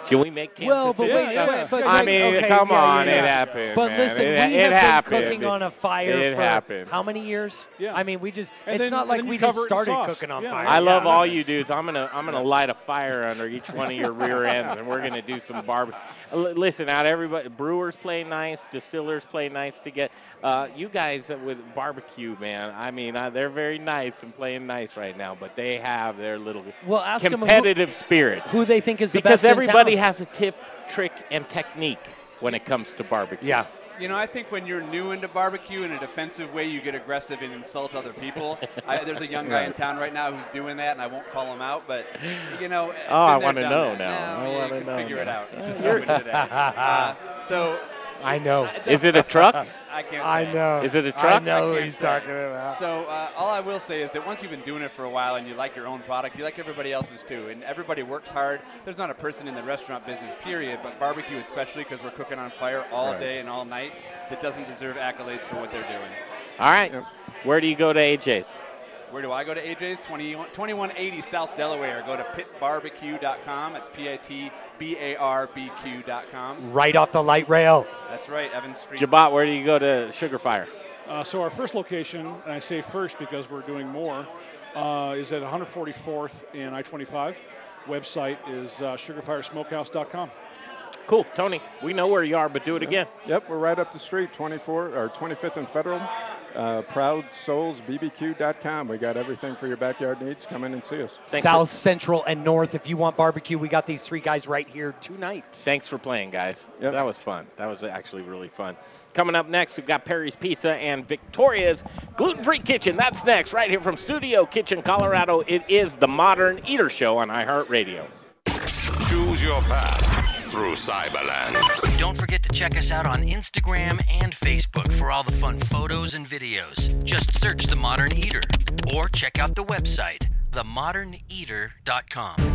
Can we make Kansas Well, but City? wait, stuff?" wait, but I wait, mean, okay, come yeah, on, yeah, it happened. But man. listen, it, we it have happened. been cooking on a fire It for happened. how many years? Yeah. I mean, we just—it's not and like then we just cover started cooking on Yeah. fire. I love Yeah. all you dudes. I'm gonna I'm gonna light a fire under each one of your rear [laughs] ends, and we're gonna do some barbecue. Listen, out everybody, brewers play nice, distillers play nice to get. Uh, you guys with barbecue, man. I mean, uh, they're very nice and playing nice right now, but they have their little Well, ask 'em who- competitive spirit. Who they think is the because best in everybody town. has a tip, trick, and technique when it comes to barbecue. Yeah. You know, I think when you're new into barbecue in a defensive way, you get aggressive and insult other people. [laughs] I, there's a young guy in town right now who's doing that, and I won't call him out, but you know. Oh, I wanna know that. now. No, I yeah, wanna know figure it out. You [laughs] can You're- tell me today. Uh, so. I know. Is it a truck? I can't. I know. Is it a truck? I know I who he's say. talking about. So uh, all I will say is that once you've been doing it for a while and you like your own product, you like everybody else's too. And everybody works hard. There's not a person in the restaurant business, period, but barbecue especially because we're cooking on fire all Right. day and all night, that doesn't deserve accolades for what they're doing. All right. Where do you go to AJ's? Where do I go to AJ's? 20, 2180 South Delaware. Go to pitbarbecue.com. That's P-I-T-B-A-R-B-Q.com. Right off the light rail. That's right, Evans Street. Gebott, where do you go to Sugarfire? Uh, so our first location, and I say first because we're doing more, uh, is at 144th and I-25. Website is uh, sugarfiresmokehouse.com. Cool, Tony. We know where you are, but do it again. Yep, we're right up the street, 24 or 25th and Federal. Uh, ProudSoulsBBQ.com. We got everything for your backyard needs. Come in and see us. South, Central, and North. If you want barbecue, we got these three guys right here tonight. Thanks for playing, guys. That was fun. That was actually really fun. Coming up next, we've got Parry's Pizza and Victoria's Gluten Free Kitchen. That's next, right here from Studio Kitchen, Colorado. It is the Modern Eater Show on iHeartRadio. Choose your path through Cyberland. Don't forget to check us out on Instagram and Facebook for all the fun photos and videos. Just search The Modern Eater or check out the website, themoderneater.com.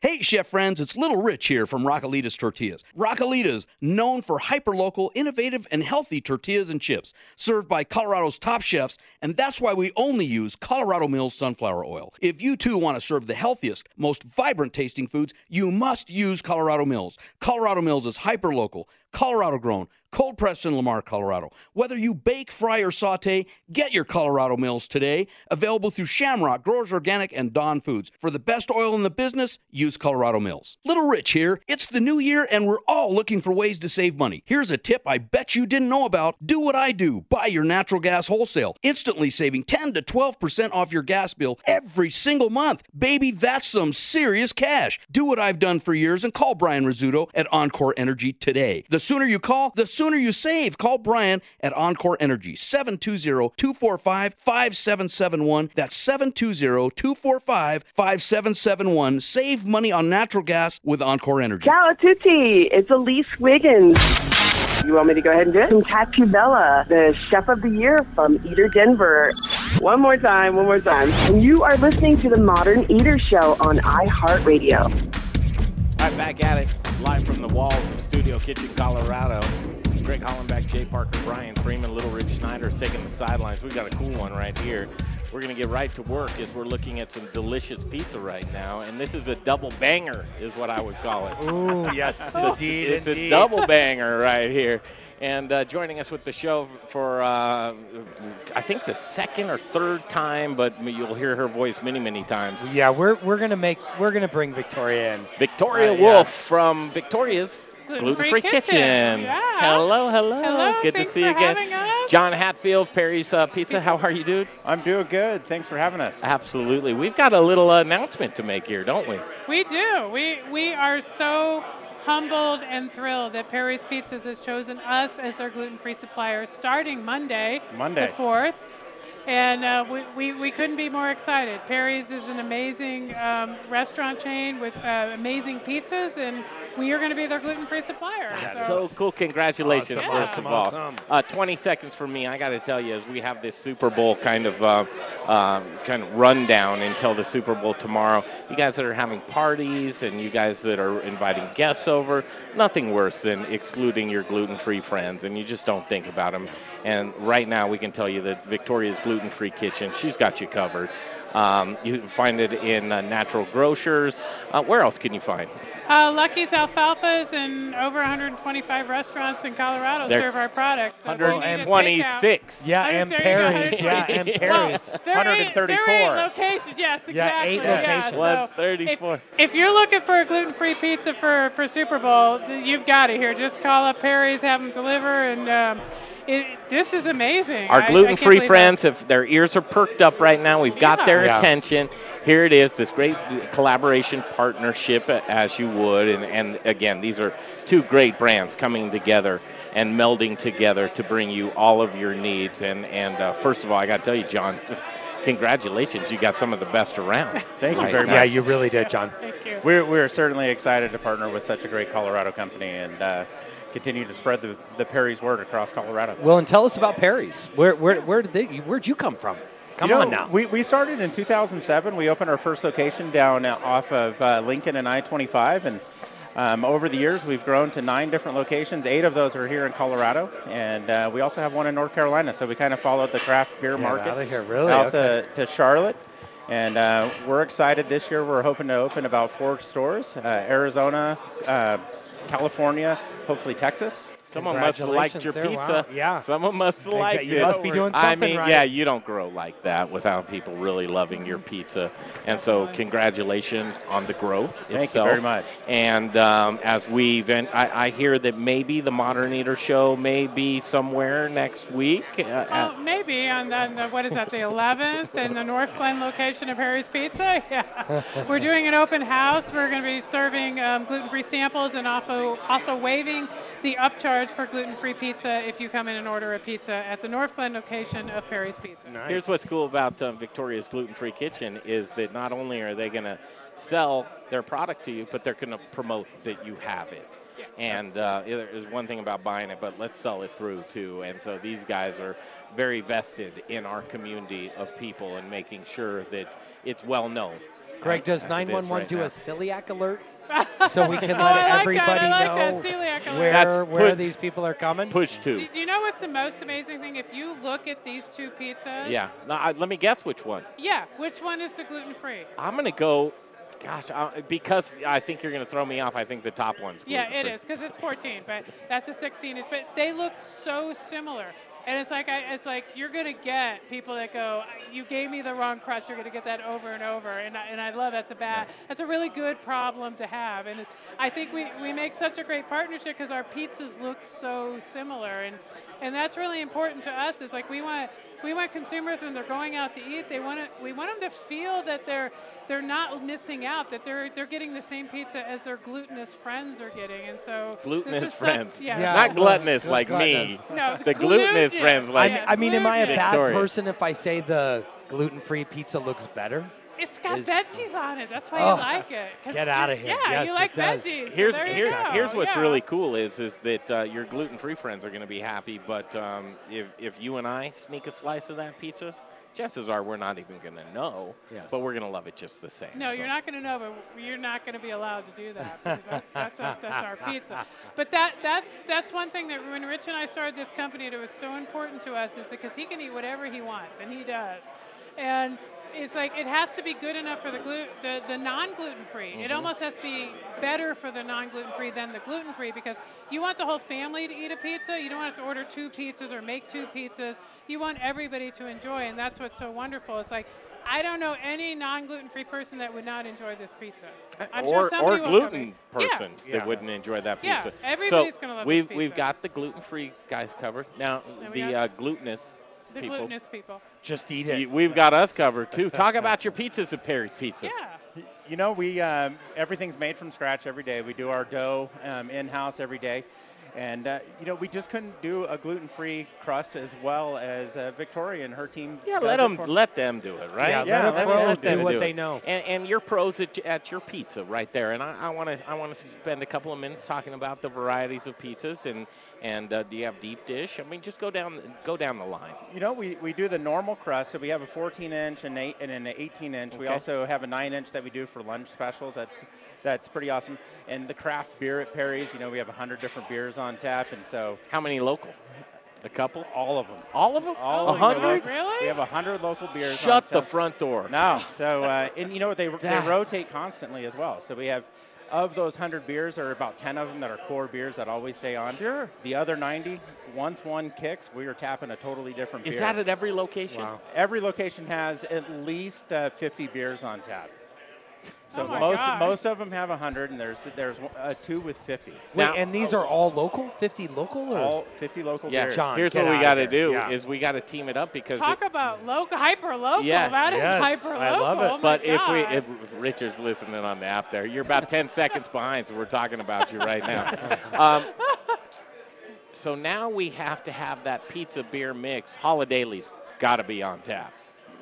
Hey, chef friends, it's Little Rich here from Raquelitas Tortillas. Raquelitas, known for hyperlocal, innovative, and healthy tortillas and chips, served by Colorado's top chefs, and that's why we only use Colorado Mills sunflower oil. If you too want to serve the healthiest, most vibrant tasting foods, you must use Colorado Mills. Colorado Mills is hyperlocal, Colorado grown, cold pressed in Lamar, Colorado. Whether you bake, fry, or saute, get your Colorado Mills today. Available through Shamrock, Growers Organic, and Dawn Foods. For the best oil in the business, use Colorado Mills. Little Rich here. It's the new year, and we're all looking for ways to save money. Here's a tip I bet you didn't know about. Do what I do buy your natural gas wholesale, instantly saving 10 to 12% off your gas bill every single month. Baby, that's some serious cash. Do what I've done for years and call Brian Rizzuto at Encore Energy today. The sooner you call, the sooner you save. Call Brian at Encore Energy, 720-245-5771. That's 720-245-5771. Save money on natural gas with Encore Energy. Ciao a tutti. It's Elise Wiggins. You want me to go ahead and do it? From Cattivella, the chef of the year from Eater Denver. One more time, one more time. And you are listening to the Modern Eater Show on iHeartRadio. All right, back at it, live from the walls of Studio Kitchen, Colorado. Greg Hollenbeck, Jay Parker, Brian Freeman, Little Rich Schneider taking the sidelines. We've got a cool one right here. We're going to get right to work as we're looking at some delicious pizza right now. And this is a double banger, is what I would call it. Ooh, yes, [laughs] it's a, indeed, It's indeed. a double banger right here. And uh, joining us with the show for, uh, I think, the second or third time, but you'll hear her voice many, many times. Yeah, we're we're gonna make we're gonna bring Victoria in. Victoria Uh, yeah. Wolf from Victoria's Gluten-Free Kitchen. Kitchen. Yeah. Hello, hello. Hello, Good to see you again. us. John Hatfield, Parry's uh, Pizza. How are you, dude? I'm doing good. Thanks for having us. Absolutely. We've got a little announcement to make here, don't we? We do. We we are so humbled and thrilled that Parry's Pizzas has chosen us as their gluten-free supplier starting Monday, Monday. the 4th. And uh, we, we, we couldn't be more excited. Parry's is an amazing um, restaurant chain with uh, amazing pizzas, and we are going to be their gluten-free supplier. That's So cool. Congratulations, Awesome, first awesome, of all. awesome. Uh, 20 seconds for me. I got to tell you, as we have this Super Bowl kind of uh, uh, kind of rundown until the Super Bowl tomorrow, you guys that are having parties and you guys that are inviting guests over, nothing worse than excluding your gluten-free friends, and you just don't think about them. And right now, we can tell you that Victoria's Gluten-Free Kitchen, she's got you covered. Um, you can find it in uh, natural grocers. Uh, where else can you find? Uh, Lucky's Alfalfas and over 125 restaurants in Colorado They're- serve our products. So if you need a 126. Yeah, and there you go. Parry's. Yeah, and Well, Parry's. there are eight- eight locations, yes, exactly. Yeah, eight locations. so 134. If you're looking for a gluten-free pizza for, for Super Bowl, you've got it here. Just call up Parry's, have them deliver, and um, it, this is amazing. I- I Our gluten-free believe it. friends, if their ears are perked up right now, we've got Yeah. their Yeah. attention. Here it is, this great collaboration partnership, uh, as you would. And, and again, these are two great brands coming together and melding together to bring you all of your needs. And, and uh, first of all, I got to tell you, John, [laughs] congratulations. You got some of the best around. [laughs] Thank you very much. Yeah, you really did, John. Thank you. We're, we're certainly excited to partner with such a great Colorado company and uh, continue to spread the, the Parry's word across Colorado. Well, and tell us about Parry's. Where where where did they? Where'd you come from? Come You know, on now. We, we started in 2007. We opened our first location down uh, off of uh, Lincoln and I-25, and um, over the years we've grown to nine different locations. Eight of those are here in Colorado, and uh, we also have one in North Carolina. So we kind of followed the craft beer Get market outta here, really? out Okay. to, to Charlotte. And uh, we're excited this year. We're hoping to open about four stores: uh, Arizona, uh, California, hopefully Texas. Someone must have liked your pizza. Yeah. Someone must have liked You it. must be doing something I mean, right. yeah, you don't grow like that without people really loving your pizza. And so, congratulations on the growth Thank you itself. very much. And um, as we, ven- I, I hear that maybe the Modern Eater show may be somewhere next week. Uh, at- maybe on the, on the what is that, the 11th in the Northglenn location of Harry's Pizza. [laughs] Yeah, we're doing an open house. We're going to be serving um, gluten-free samples and also also waiving the upcharge for gluten-free pizza if you come in and order a pizza at the Northglenn location of Parry's Pizza. Here's what's cool about um, Victoria's Gluten Free Kitchen is that not only are they going to sell their product to you, but they're going to promote that you have it. And uh, there's one thing about buying it, but let's sell it through too. And so these guys are very vested in our community of people and making sure that it's well known. Greg, does as it is 911 right do now. a celiac alert [laughs] so we can Oh, let I like everybody that. I like know Celiac alert. where That's where put- these people are coming? Push Do, two. do you know what's the most amazing thing? If you look at these two pizzas, Yeah. Now, I, let me guess which one. yeah, which one is the gluten-free? I'm going to go. Gosh, I, because I think you're going to throw me off. I think the top one's Yeah, it gluten-free. is because it's 14, but that's a 16. But they look so similar, and it's like I, it's like you're gonna get people that go, you gave me the wrong crust. You're gonna get that over and over, and I, and I love that's a bad, that's a really good problem to have. And it's, I think we we make such a great partnership because our pizzas look so similar, and and that's really important to us. Is like we want we want consumers when they're going out to eat, they want to we want them to feel that they're they're not missing out, that they're they're getting the same pizza as their glutinous friends are getting, and so this Glutinous is such- friends. yeah. Not gluttonous Glut- like gluttonous. me. No, the glutinous gluten- friends like yeah, I mean, am I a bad Victoria. person if I say the gluten-free pizza looks better? It's got Is- veggies on it. That's why Oh, you like it. 'cause get out of here. Yeah, Yes, you like does. veggies. so Here's there you here's here's what's yeah. really cool is is that uh, your gluten-free friends are going to be happy, but um, if if you and I sneak a slice of that pizza, chances are we're not even going to know, Yes. but we're going to love it just the same. No, so. you're not going to know, but you're not going to be allowed to do that. [laughs] that that's, our, that's our pizza. But that that's that's one thing that when Rich and I started this company, that was so important to us, is because he can eat whatever he wants, and he does. And it's like it has to be good enough for the glu- the, the non-gluten-free. It Mhm. almost has to be better for the non-gluten-free than the gluten-free because you want the whole family to eat a pizza. You don't have to order two pizzas or make two pizzas. You want everybody to enjoy, and that's what's so wonderful. It's like I don't know any non-gluten-free person that would not enjoy this pizza. I'm or, sure somebody or will tell gluten me. Yeah. person that wouldn't enjoy that pizza. Yeah, pizza. everybody's so gonna love this we've we've got the gluten-free guys covered. Now the got uh, glutinous The people. glutinous people. Just eat it. We've got us covered too. Talk about your pizzas at Parry's Pizzas. Yeah. You know, we um, everything's made from scratch every day. We do our dough um, in house every day, and uh, you know, we just couldn't do a gluten-free crust as well as uh, Victoria and her team. Yeah, let them let them do it, right? Yeah, let a let pro do them what it. they know. And, and you're pros at, at your pizza right there. And I want to I want to spend a couple of minutes talking about the varieties of pizzas and and uh, do you have deep dish? I mean, just go down go down the line. You know, we, we do the normal crust, so we have a 14 inch and, eight, and an 18 inch. We also have a 9 inch that we do for lunch specials. That's that's pretty awesome. And the craft beer at Parry's, you know, we have 100 different beers on tap, and so how many local? A couple? All of them. All of them? All A hundred? Really? We have a 100 local beers. on Shut the front door. No. So, uh, and you know what? They, they rotate constantly as well. So we have, of those 100 beers, there are about 10 of them that are core beers that always stay on. Sure. The other 90, once one kicks, we are tapping a totally different beer. Is beer. that at every location? Every location has at least uh, 50 beers on tap. So Oh most gosh. most of them have 100, and there's there's uh, two with 50. Wait, and these are all local? 50 local? Or? all 50 local Yeah, beers. John, here's what we got to do Yeah. is we got to team it up because Talk it- about local, hyper local. Yeah. That is Yes, hyper local. I love it. Oh my but if we, if Richard's listening on the app there, you're about 10 [laughs] seconds behind, so we're talking about you right now. [laughs] Um, so now we have to have that pizza beer mix. Holiday's got to be on tap.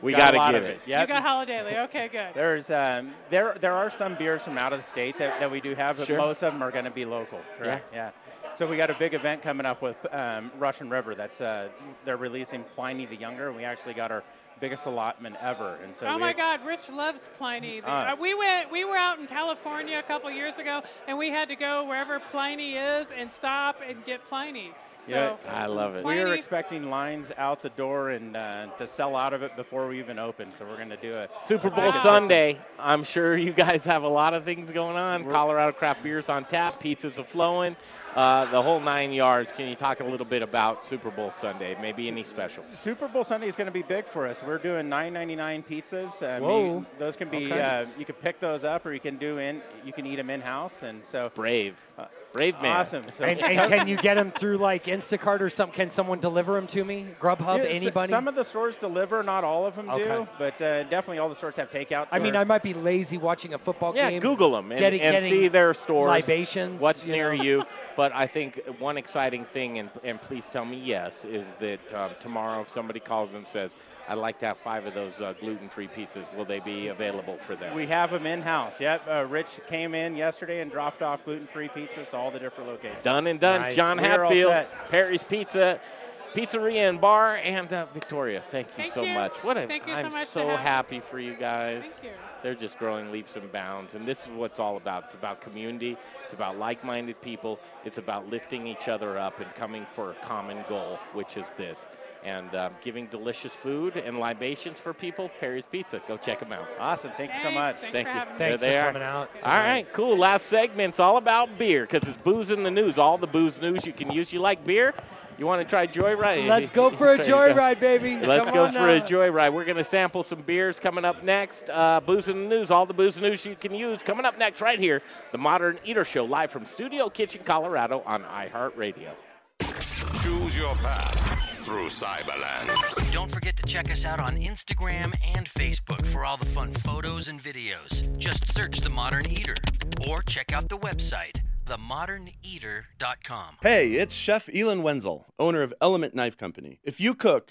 We Got got a to lot get of it. it. Yep. you got Holiday. Okay, good. There's um, there there are some beers from out of the state that, that we do have, but Sure. most of them are going to be local. Correct? Yeah. So we got a big event coming up with um, Russian River. That's uh, they're releasing Pliny the Younger, and we actually got our biggest allotment ever. And so oh my ex- God, Rich loves Pliny. The- Ah. uh, we went, we were out in California a couple years ago, and we had to go wherever Pliny is and stop and get Pliny. So Yeah. I love it. We were Pliny- expecting lines out the door and uh, to sell out of it before we even open. So we're going to do it. Super Bowl big Sunday. I'm sure you guys have a lot of things going on. Colorado craft beers on tap, pizzas are flowing, uh, the whole nine yards. Can you talk a little bit about Super Bowl Sunday? Maybe any special? Super Bowl Sunday is going to be big for us. We're doing 9.99 pizzas. Uh, Whoa. me- those can be Okay. uh, you can pick those up or you can do in you can eat them in house and so Brave, uh, brave man. awesome. So And, and [laughs] can you get them through like Instacart or something? Can someone deliver them to me? Grubhub, Yeah, s- anybody? Some of the stores deliver, not all of them Okay. do, but uh, definitely all the stores have takeout. I mean, I might be lazy watching a football Yeah, game. Yeah, Google them and, getting- and getting see their stores. libations, What's you near know. you? [laughs] But I think one exciting thing, and, and please tell me yes, is that um, tomorrow if somebody calls and says, "I'd like to have five of those uh, gluten-free pizzas," will they be available for them? we have them in house. Yep. Uh, Rich came in yesterday and dropped off gluten-free pizzas to all the different locations. Done and done. Nice. John We're Hatfield. Parry's Pizza, Pizzeria and Bar, and uh, Victoria. Thank you Thank so you. much. What a, Thank you so I'm much to so happy for you guys. Thank you. They're just growing leaps and bounds, and this is what it's all about. It's about community. It's about like-minded people. It's about lifting each other up and coming for a common goal, which is this. And um, giving delicious food and libations for people. Parry's Pizza. Go check them out. Awesome. Thanks so much. Thanks Thank you. having me. There Thanks they for are. coming out. All right, cool. Last segment's all about beer because it's booze in the news. All the booze news you can use. You like beer? You want to try Joyride? [laughs] Let's go [laughs] for a There you go. joyride, baby. Let's Come go on for a joyride. We're going to sample some beers coming up next. Uh, booze in the news, all the booze news you can use coming up next right here. The Modern Eater Show live from Studio Kitchen, Colorado on iHeartRadio. Choose your path through Cyberland. Don't forget to check us out on Instagram and Facebook for all the fun photos and videos. Just search The Modern Eater or check out the website, themoderneater.com. Hey, it's Chef Elon Wenzel, owner of Element Knife Company. If you cook,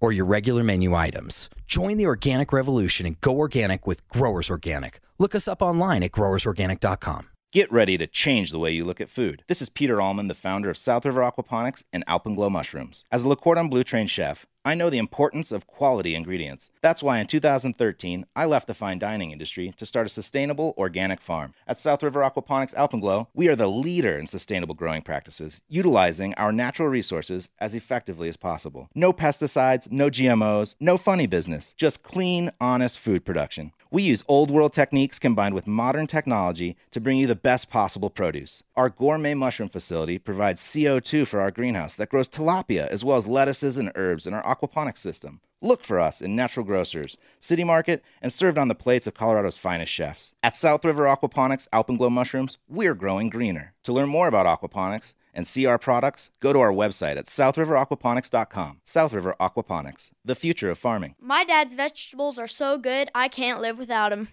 or your regular menu items. Join the organic revolution and go organic with Growers Organic. Look us up online at growersorganic.com. Get ready to change the way you look at food. This is Peter Allman, the founder of South River Aquaponics and Alpenglow Mushrooms. As a Le Cordon Bleu trained chef, I know the importance of quality ingredients. That's why in 2013, I left the fine dining industry to start a sustainable organic farm. At South River Aquaponics Alpenglow, we are the leader in sustainable growing practices, utilizing our natural resources as effectively as possible. No pesticides, no GMOs, no funny business, just clean, honest food production. We use old world techniques combined with modern technology to bring you the best possible produce. Our gourmet mushroom facility provides CO2 for our greenhouse that grows tilapia as well as lettuces and herbs in our aquaponics system. Look for us in Natural Grocers, City Market, and served on the plates of Colorado's finest chefs. At South River Aquaponics Alpenglow Mushrooms, we're growing greener. To learn more about aquaponics and see our products, go to our website at southriveraquaponics.com. South River Aquaponics, the future of farming. My dad's vegetables are so good, I can't live without them.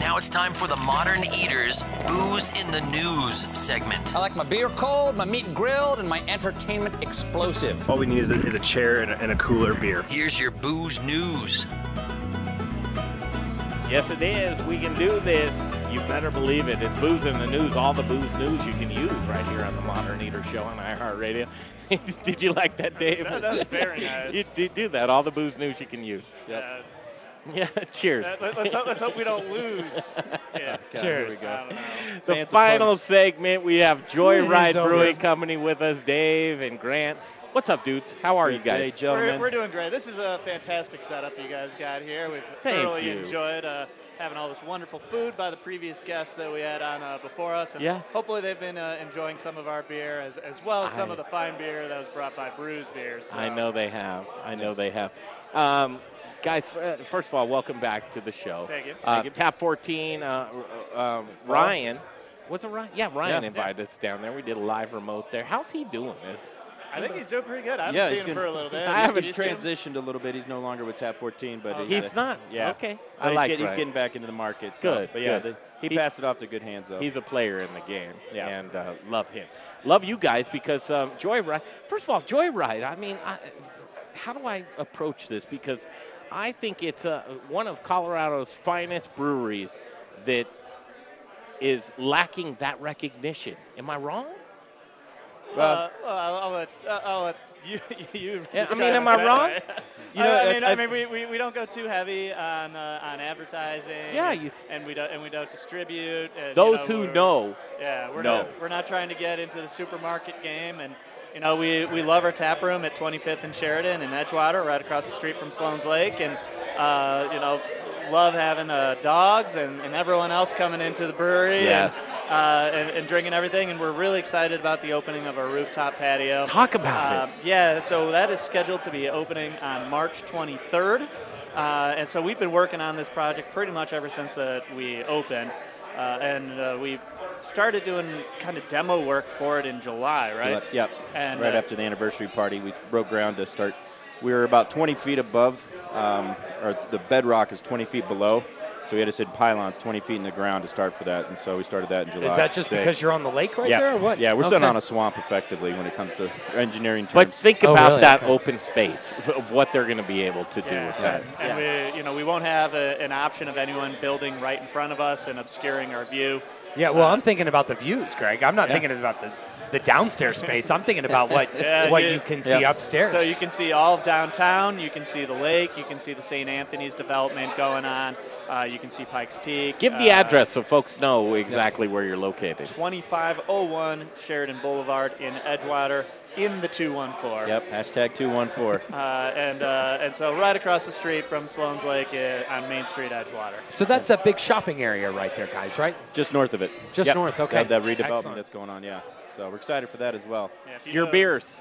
Now it's time for the Modern Eaters Booze in the News segment. I like my beer cold, my meat grilled, and my entertainment explosive. All we need is a, is a chair and a, and a cooler beer. Here's your booze news. Yes, it is. We can do this. You better believe it. It's Booze in the News, all the booze news you can use right here on the Modern Eater Show on iHeartRadio. [laughs] did you like that, Dave? That- that was very [laughs] nice. you did do that. All the booze news you can use. Yeah. [laughs] Yeah, cheers. Let, us hope, let's hope we don't lose. [laughs] Yeah. God, Cheers. we go. I don't know. The Fancy final puns. segment, we have It Joyride is over. Brewing Company with us, Dave and Grant. What's up, dudes? How are you guys? We're, we're doing great. This is a fantastic setup you guys got here. We've Thank thoroughly you. enjoyed uh, having all this wonderful food by the previous guests that we had on uh, before us. And Yeah. hopefully they've been uh, enjoying some of our beer as, as well as some of the fine beer that was brought by Bruz Beers. I know they have. I know they have. Um, guys, uh, first of all, welcome back to the show. Thank you. Uh, Thank you. Tap 14, uh, uh, um, Ryan. Was it Ryan? Yeah, Ryan Yeah. invited us down there. We did a live remote there. How's he doing? Is I think he's doing pretty good. I haven't yeah, seen him gonna- for a little [laughs] bit. I haven't He's transitioned a little bit. He's no longer with Tap 14, but Okay. he's, He's not? Yeah. Okay. But I he's like getting, he's getting back into the market. so- Good, But yeah, good. the, he, He- passed it off to good hands though. He's a player in the game. Yeah. And uh, love him. Love you guys because um, Joyride, first of all, Joyride, I mean, I, how do I approach this? Because I think it's uh, one of Colorado's finest breweries that is lacking that recognition. Am I wrong? Well, well, I'll, I'll let, uh, I'll let you. [laughs] you I mean, am I wrong? You know, I, I mean, I, I- mean, we, we, we don't go too heavy on uh, on advertising. Yeah, and, you- and we don't and we don't distribute. And, you Those know, who know, Yeah, we're know. not we're not trying to get into the supermarket game, and you know we, we love our tap room at 25th and Sheridan in Edgewater, right across the street from Sloan's Lake, and uh, you know love having uh, dogs and, and everyone else coming into the brewery Yes. and, uh, and and drinking everything, and we're really excited about the opening of our rooftop patio. Talk about it. Um, Yeah, so that is scheduled to be opening on March 23rd. Uh, and so we've been working on this project pretty much ever since that we opened. Uh, and uh, we started doing kind of demo work for it in July, right? Yep. yep. And, right uh, after the anniversary party, we broke ground to start. We were about 20 feet above, um, or the bedrock is 20 feet below. So we had to sit pylons 20 feet in the ground to start for that, and so we started that in July. Is that just 6th. because you're on the lake right yeah. there, or what? Yeah, we're sitting on a swamp effectively when it comes to engineering terms. but think Oh, about really? that Okay. open space of what they're going to be able to do Yeah, with that. and we, you know, we won't have a, an option of anyone building right in front of us and obscuring our view. Yeah, well, I'm thinking about the views, Greg. I'm not thinking about the, the downstairs space. I'm thinking about what [laughs] Yeah, what you- you can see upstairs. So you can see all of downtown. You can see the lake. You can see the St. Anthony's development going on. Uh, you can see Pikes Peak. Give the uh, address so folks know exactly where you're located. 2501 Sheridan Boulevard in Edgewater in the 214. Yep, hashtag 214. [laughs] Uh, and uh, and so right across the street from Sloan's Lake uh, on Main Street, Edgewater. So that's a big shopping area right there, guys, right? Just north of it. Just Yep. north, okay. That, that redevelopment Excellent. that's going on, yeah. So we're excited for that as well. Yeah, you Your know- beers.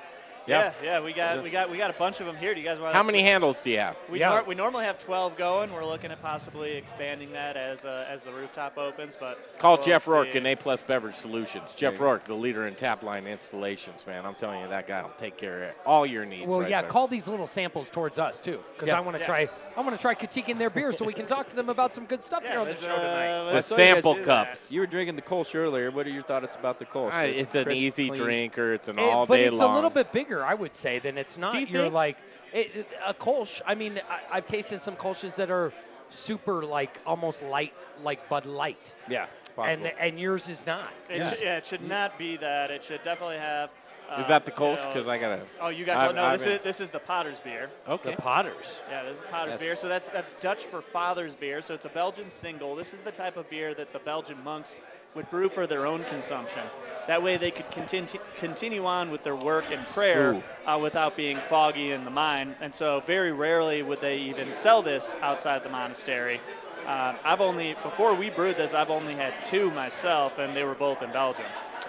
Yeah, yeah, we got we got we got a bunch of them here. Do you guys want? How many handles do you have? We, Yeah. nor- we normally have 12 going. We're looking at possibly expanding that as uh, as the rooftop opens, but Call we'll Jeff see. Rourke in A Plus Beverage Solutions. Jeff There. Rourke, the leader in tap line installations, man. I'm telling you, that guy will take care of all your needs. Well, right yeah, there. call these little samples towards us too, because Yeah. I want to Yeah. try. I want to try critiquing their beer so we can talk to them about some good stuff Yeah, here on the let's, show uh, tonight. With let's- you guys sample that. cups. You were drinking the Kolsch earlier. What are your thoughts about the Kolsch? Ah, it's an easy clean? drinker. It's an It- all but it's long. a little bit bigger, I would say, than it's not. Do you are think? like it, it- a Kolsch. I mean, I, I've tasted some Kolsch's that are super like almost light, like Bud Light, Yeah, and and yours is not. It Yeah. should, yeah, it should not be that. It should definitely have. Uh, Is that the you know- Because I gotta. Oh, you got I've- no. I've this been- is this is the Potter's beer. Okay. The Potters. Yeah, this is Potter's Yes. beer. So that's that's Dutch for father's beer. So it's a Belgian single. This is the type of beer that the Belgian monks would brew for their own consumption. That way they could continue continue on with their work and prayer uh, without being foggy in the mind. And so very rarely would they even sell this outside the monastery. Um, I've only before we brewed this, I've only had two myself, and they were both in Belgium.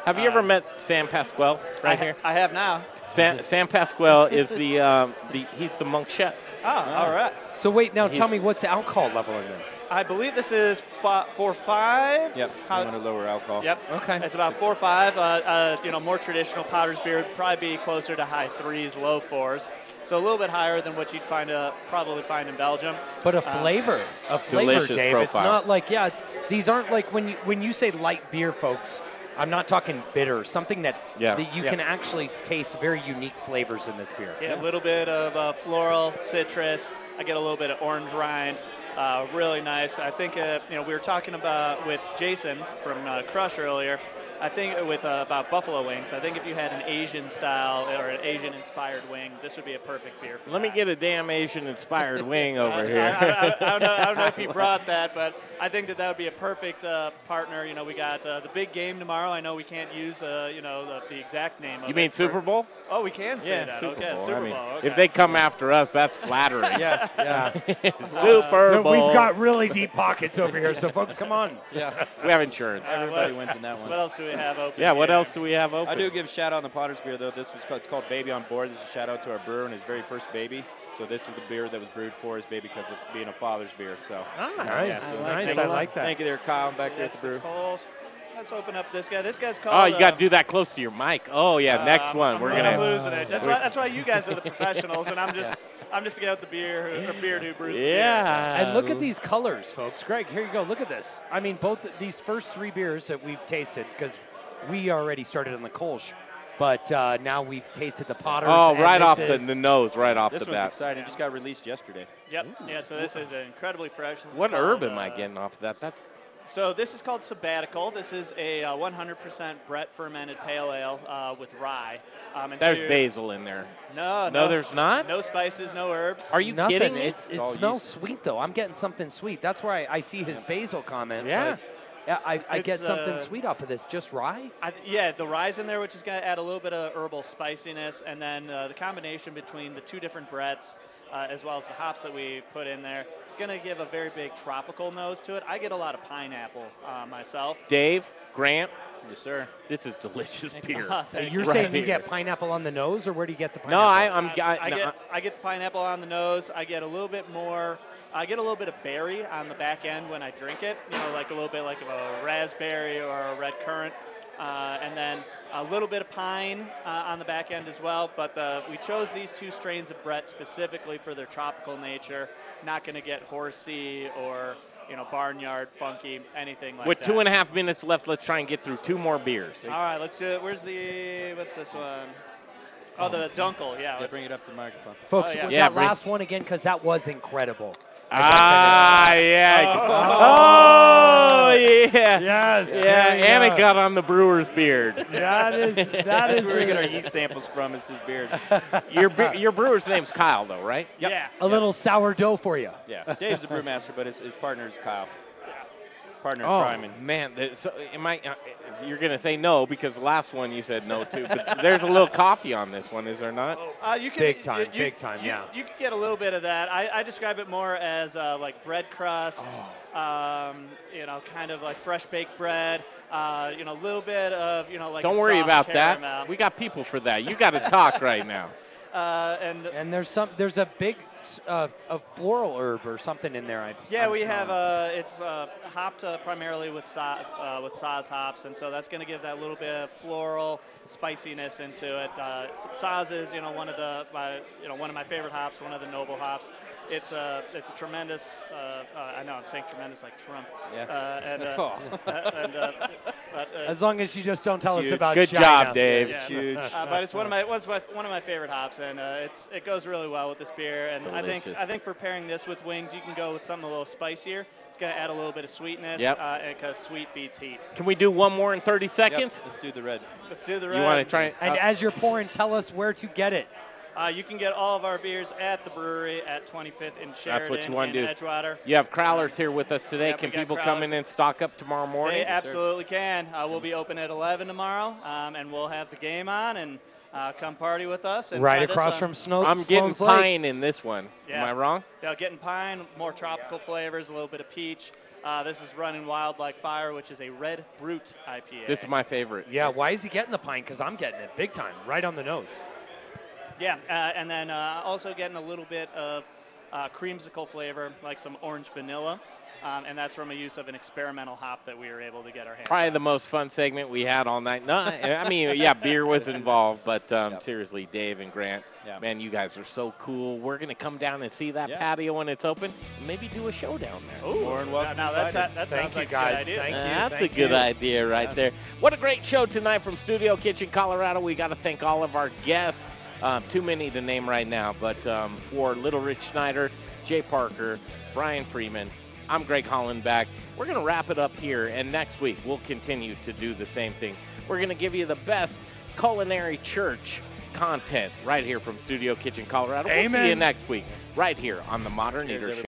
Have you ever met Sam Pasquale right I, here? I have now. Sam, [laughs] Sam Pasquale is the [laughs] um, the he's the monk chef. Oh, all right. So wait, now He's- tell me what's the alcohol level in this? I believe this is fi- four five. Yep. How- you want to lower alcohol. Yep. Okay. It's about four or five. Uh, uh, you know, more traditional potter's beer would probably be closer to high threes, low fours. So a little bit higher than what you'd find uh, probably find in Belgium. But a Uh, flavor, a flavor, Delicious Dave. It's profile. not like yeah. It's, these aren't like when you when you say light beer, folks. I'm not talking bitter. Something that Yeah. that you Yeah. can actually taste very unique flavors in this beer. Yeah, a little bit of uh, floral, citrus. I get a little bit of orange rind. Uh, really nice. I think uh, you know we were talking about with Jason from uh, Crush earlier. I think with uh, about buffalo wings. I think if you had an Asian style or an Asian inspired wing, this would be a perfect beer. for Let me get a damn Asian inspired [laughs] wing over I, here. I, I, I don't know, I don't know if he [laughs] brought that, but I think that that would be a perfect uh, partner. You know, we got uh, the big game tomorrow. I know we can't use, uh, you know, the, the exact name of you it. mean for- Super Bowl? Oh, we can say Yeah, that. Super okay, Bowl. Super I mean, Bowl. if they come after us, that's [laughs] flattering. Yes, yeah. Super Bowl. We've got really deep pockets over here, so folks, come on. Yeah. We have insurance. Everybody what- wins in that one. What else do we have open? Yeah. What else do we have open? I do give a shout out on the Potter's beer though. This was called, it's called Baby on Board. This is a shout out to our brewer and his very first baby. So this is the beer that was brewed for his baby because it's being a father's beer. So Ah, Nice, yeah, nice. thank I like that. Thank you there, Kyle, back there at the brew. Coles. Let's open up this guy. This guy's called. Oh, you got uh, to do that close to your mic. Oh yeah, uh, next I'm- one I'm, we're I'm gonna. losing it. That's why. That's why you guys are the professionals, and I'm just. [laughs] I'm just the guy with the beer who, or beard who brews the beer. Yeah. And look at these colors, folks. Greg, here you go. Look at this. I mean, both these first three beers that we've tasted, because we already started on the Kolsch, but uh, now we've tasted the Potters. Oh, right off the, the nose, right off This the one's bat. exciting. Just got released yesterday. Yep. Yeah. So this is incredibly fresh. This is What called, herb am I uh, getting off of that? That's So this is called sabbatical. This is a uh, 100% Brett fermented pale ale uh, with rye. Um, and there's you're- basil in there. No, No, there's not? No spices, no herbs. Are you Nothing. kidding me? It's, it smells yeast. sweet though. I'm getting something sweet. That's where I, I see his basil comment. Yeah. yeah, I, I get something uh, sweet off of this. Just rye. I, yeah, the rye's in there, which is going to add a little bit of herbal spiciness, and then uh, the combination between the two different Bretts, uh, as well as the hops that we put in there, it's going to give a very big tropical nose to it. I get a lot of pineapple uh, myself. Dave, Grant, Yes, sir. this is delicious [laughs] beer. Thank You're you. saying you get pineapple on the nose, or where do you get the No, pineapple? I, I'm. I, I, I no, get I get the pineapple on the nose. I get a little bit more. I get a little bit of berry on the back end when I drink it. You know, like a little bit like of a raspberry or a red currant. Uh, and then a little bit of pine uh, on the back end as well. But the, we chose these two strains of Brett specifically for their tropical nature. Not going to get horsey or you know barnyard funky anything like that. With two and a half minutes left, let's try and get through two more beers. All right, let's do it. Where's the what's this one? Oh, the Dunkel. Yeah. Yeah, bring it up to the microphone. Folks, Oh, yeah. Yeah, that bring- last one again, because that was incredible. Ah, yeah. Oh. Oh, yeah. Yes. Yeah, and it got on the brewer's beard. That is [laughs] that That's is where we get our yeast samples from. Is his beard. [laughs] Your bre- your brewer's name's Kyle, though, right? Yeah. a little sourdough for you. Yeah. Dave's the brewmaster, but his, his partner is Kyle. His partner in Oh crime. And man, th- so am I? Uh, you're gonna say no because the last one you said no to, but there's a little coffee on this one, is there not? Uh, you can, Big time, you- you- big time, you- yeah. You can get a little bit of that. I, I describe it more as uh, like bread crust, Oh. um, you know, kind of like fresh baked bread. Uh, you know, a little bit of you know like. Don't worry soft about caramel. that. We got people for that. You got to talk right now. [laughs] Uh, and And there's some there's a big uh, a floral herb or something in there. I, yeah, I'm we have smelling. uh, it's uh, hopped uh, primarily with Saaz, uh, with Saaz hops, and so that's going to give that little bit of floral spiciness into it. Uh, Saaz is you know one of the my, you know one of my favorite hops, one of the noble hops. It's a it's a tremendous. Uh, uh, I know I'm saying tremendous like Trump. Yeah. Uh, and uh, [laughs] Oh. uh, and uh, but, uh, As long as you just don't tell us about Good China. job, Dave. yeah, huge. Uh, but it's one of my what's my, one of my favorite hops, and uh, it's it goes really well with this beer. And I think I think for pairing this with wings, you can go with something a little spicier. It's gonna add a little bit of sweetness, Yep. uh, because sweet beats heat. Can we do one more in 30 Yep, seconds? let's do the red. Let's do the red. You want to try? And uh, as you're pouring, tell us where to get it. Uh, you can get all of our beers at the brewery at 25th in Sheridan That's what you want in to do. Edgewater. You have Crowlers here with us today. Yep, Can got people come in and stock up tomorrow morning? They absolutely can. Uh, we'll be open at 11 tomorrow, um, and we'll have the game on and uh, come party with us. And Right across from Snow. I'm getting Sloan's Lake. pine in this one. Yeah. Am I wrong? Yeah, getting pine, more tropical flavors, a little bit of peach. Uh, this is Running Wild Like Fire, which is a Red Brut IPA. This is my favorite. Yeah, why is he getting the pine? Because I'm getting it big time, right on the nose. Yeah, uh, and then uh, also getting a little bit of uh, creamsicle flavor, like some orange vanilla, um, and that's from a use of an experimental hop that we were able to get our hands. Probably the most fun segment we had all night. No, I mean, yeah, beer was [laughs] involved, but um, seriously, Dave and Grant, man, you guys are so cool. We're gonna come down and see that patio when it's open. and Maybe do a show down there. Ooh, More welcome. now that's invited. that, that sounds like a good idea. That's Thank a good you. idea right there. What a great show tonight from Studio Kitchen, Colorado. We got to thank all of our guests. Um, too many to name right now, but um, for Little Rich Schneider, Jay Parker, Brian Freeman, I'm Greg Hollenbeck. We're going to wrap it up here, and next week we'll continue to do the same thing. We're going to give you the best culinary church content right here from Studio Kitchen, Colorado. We'll see you next week, right here on the Modern Eater Show.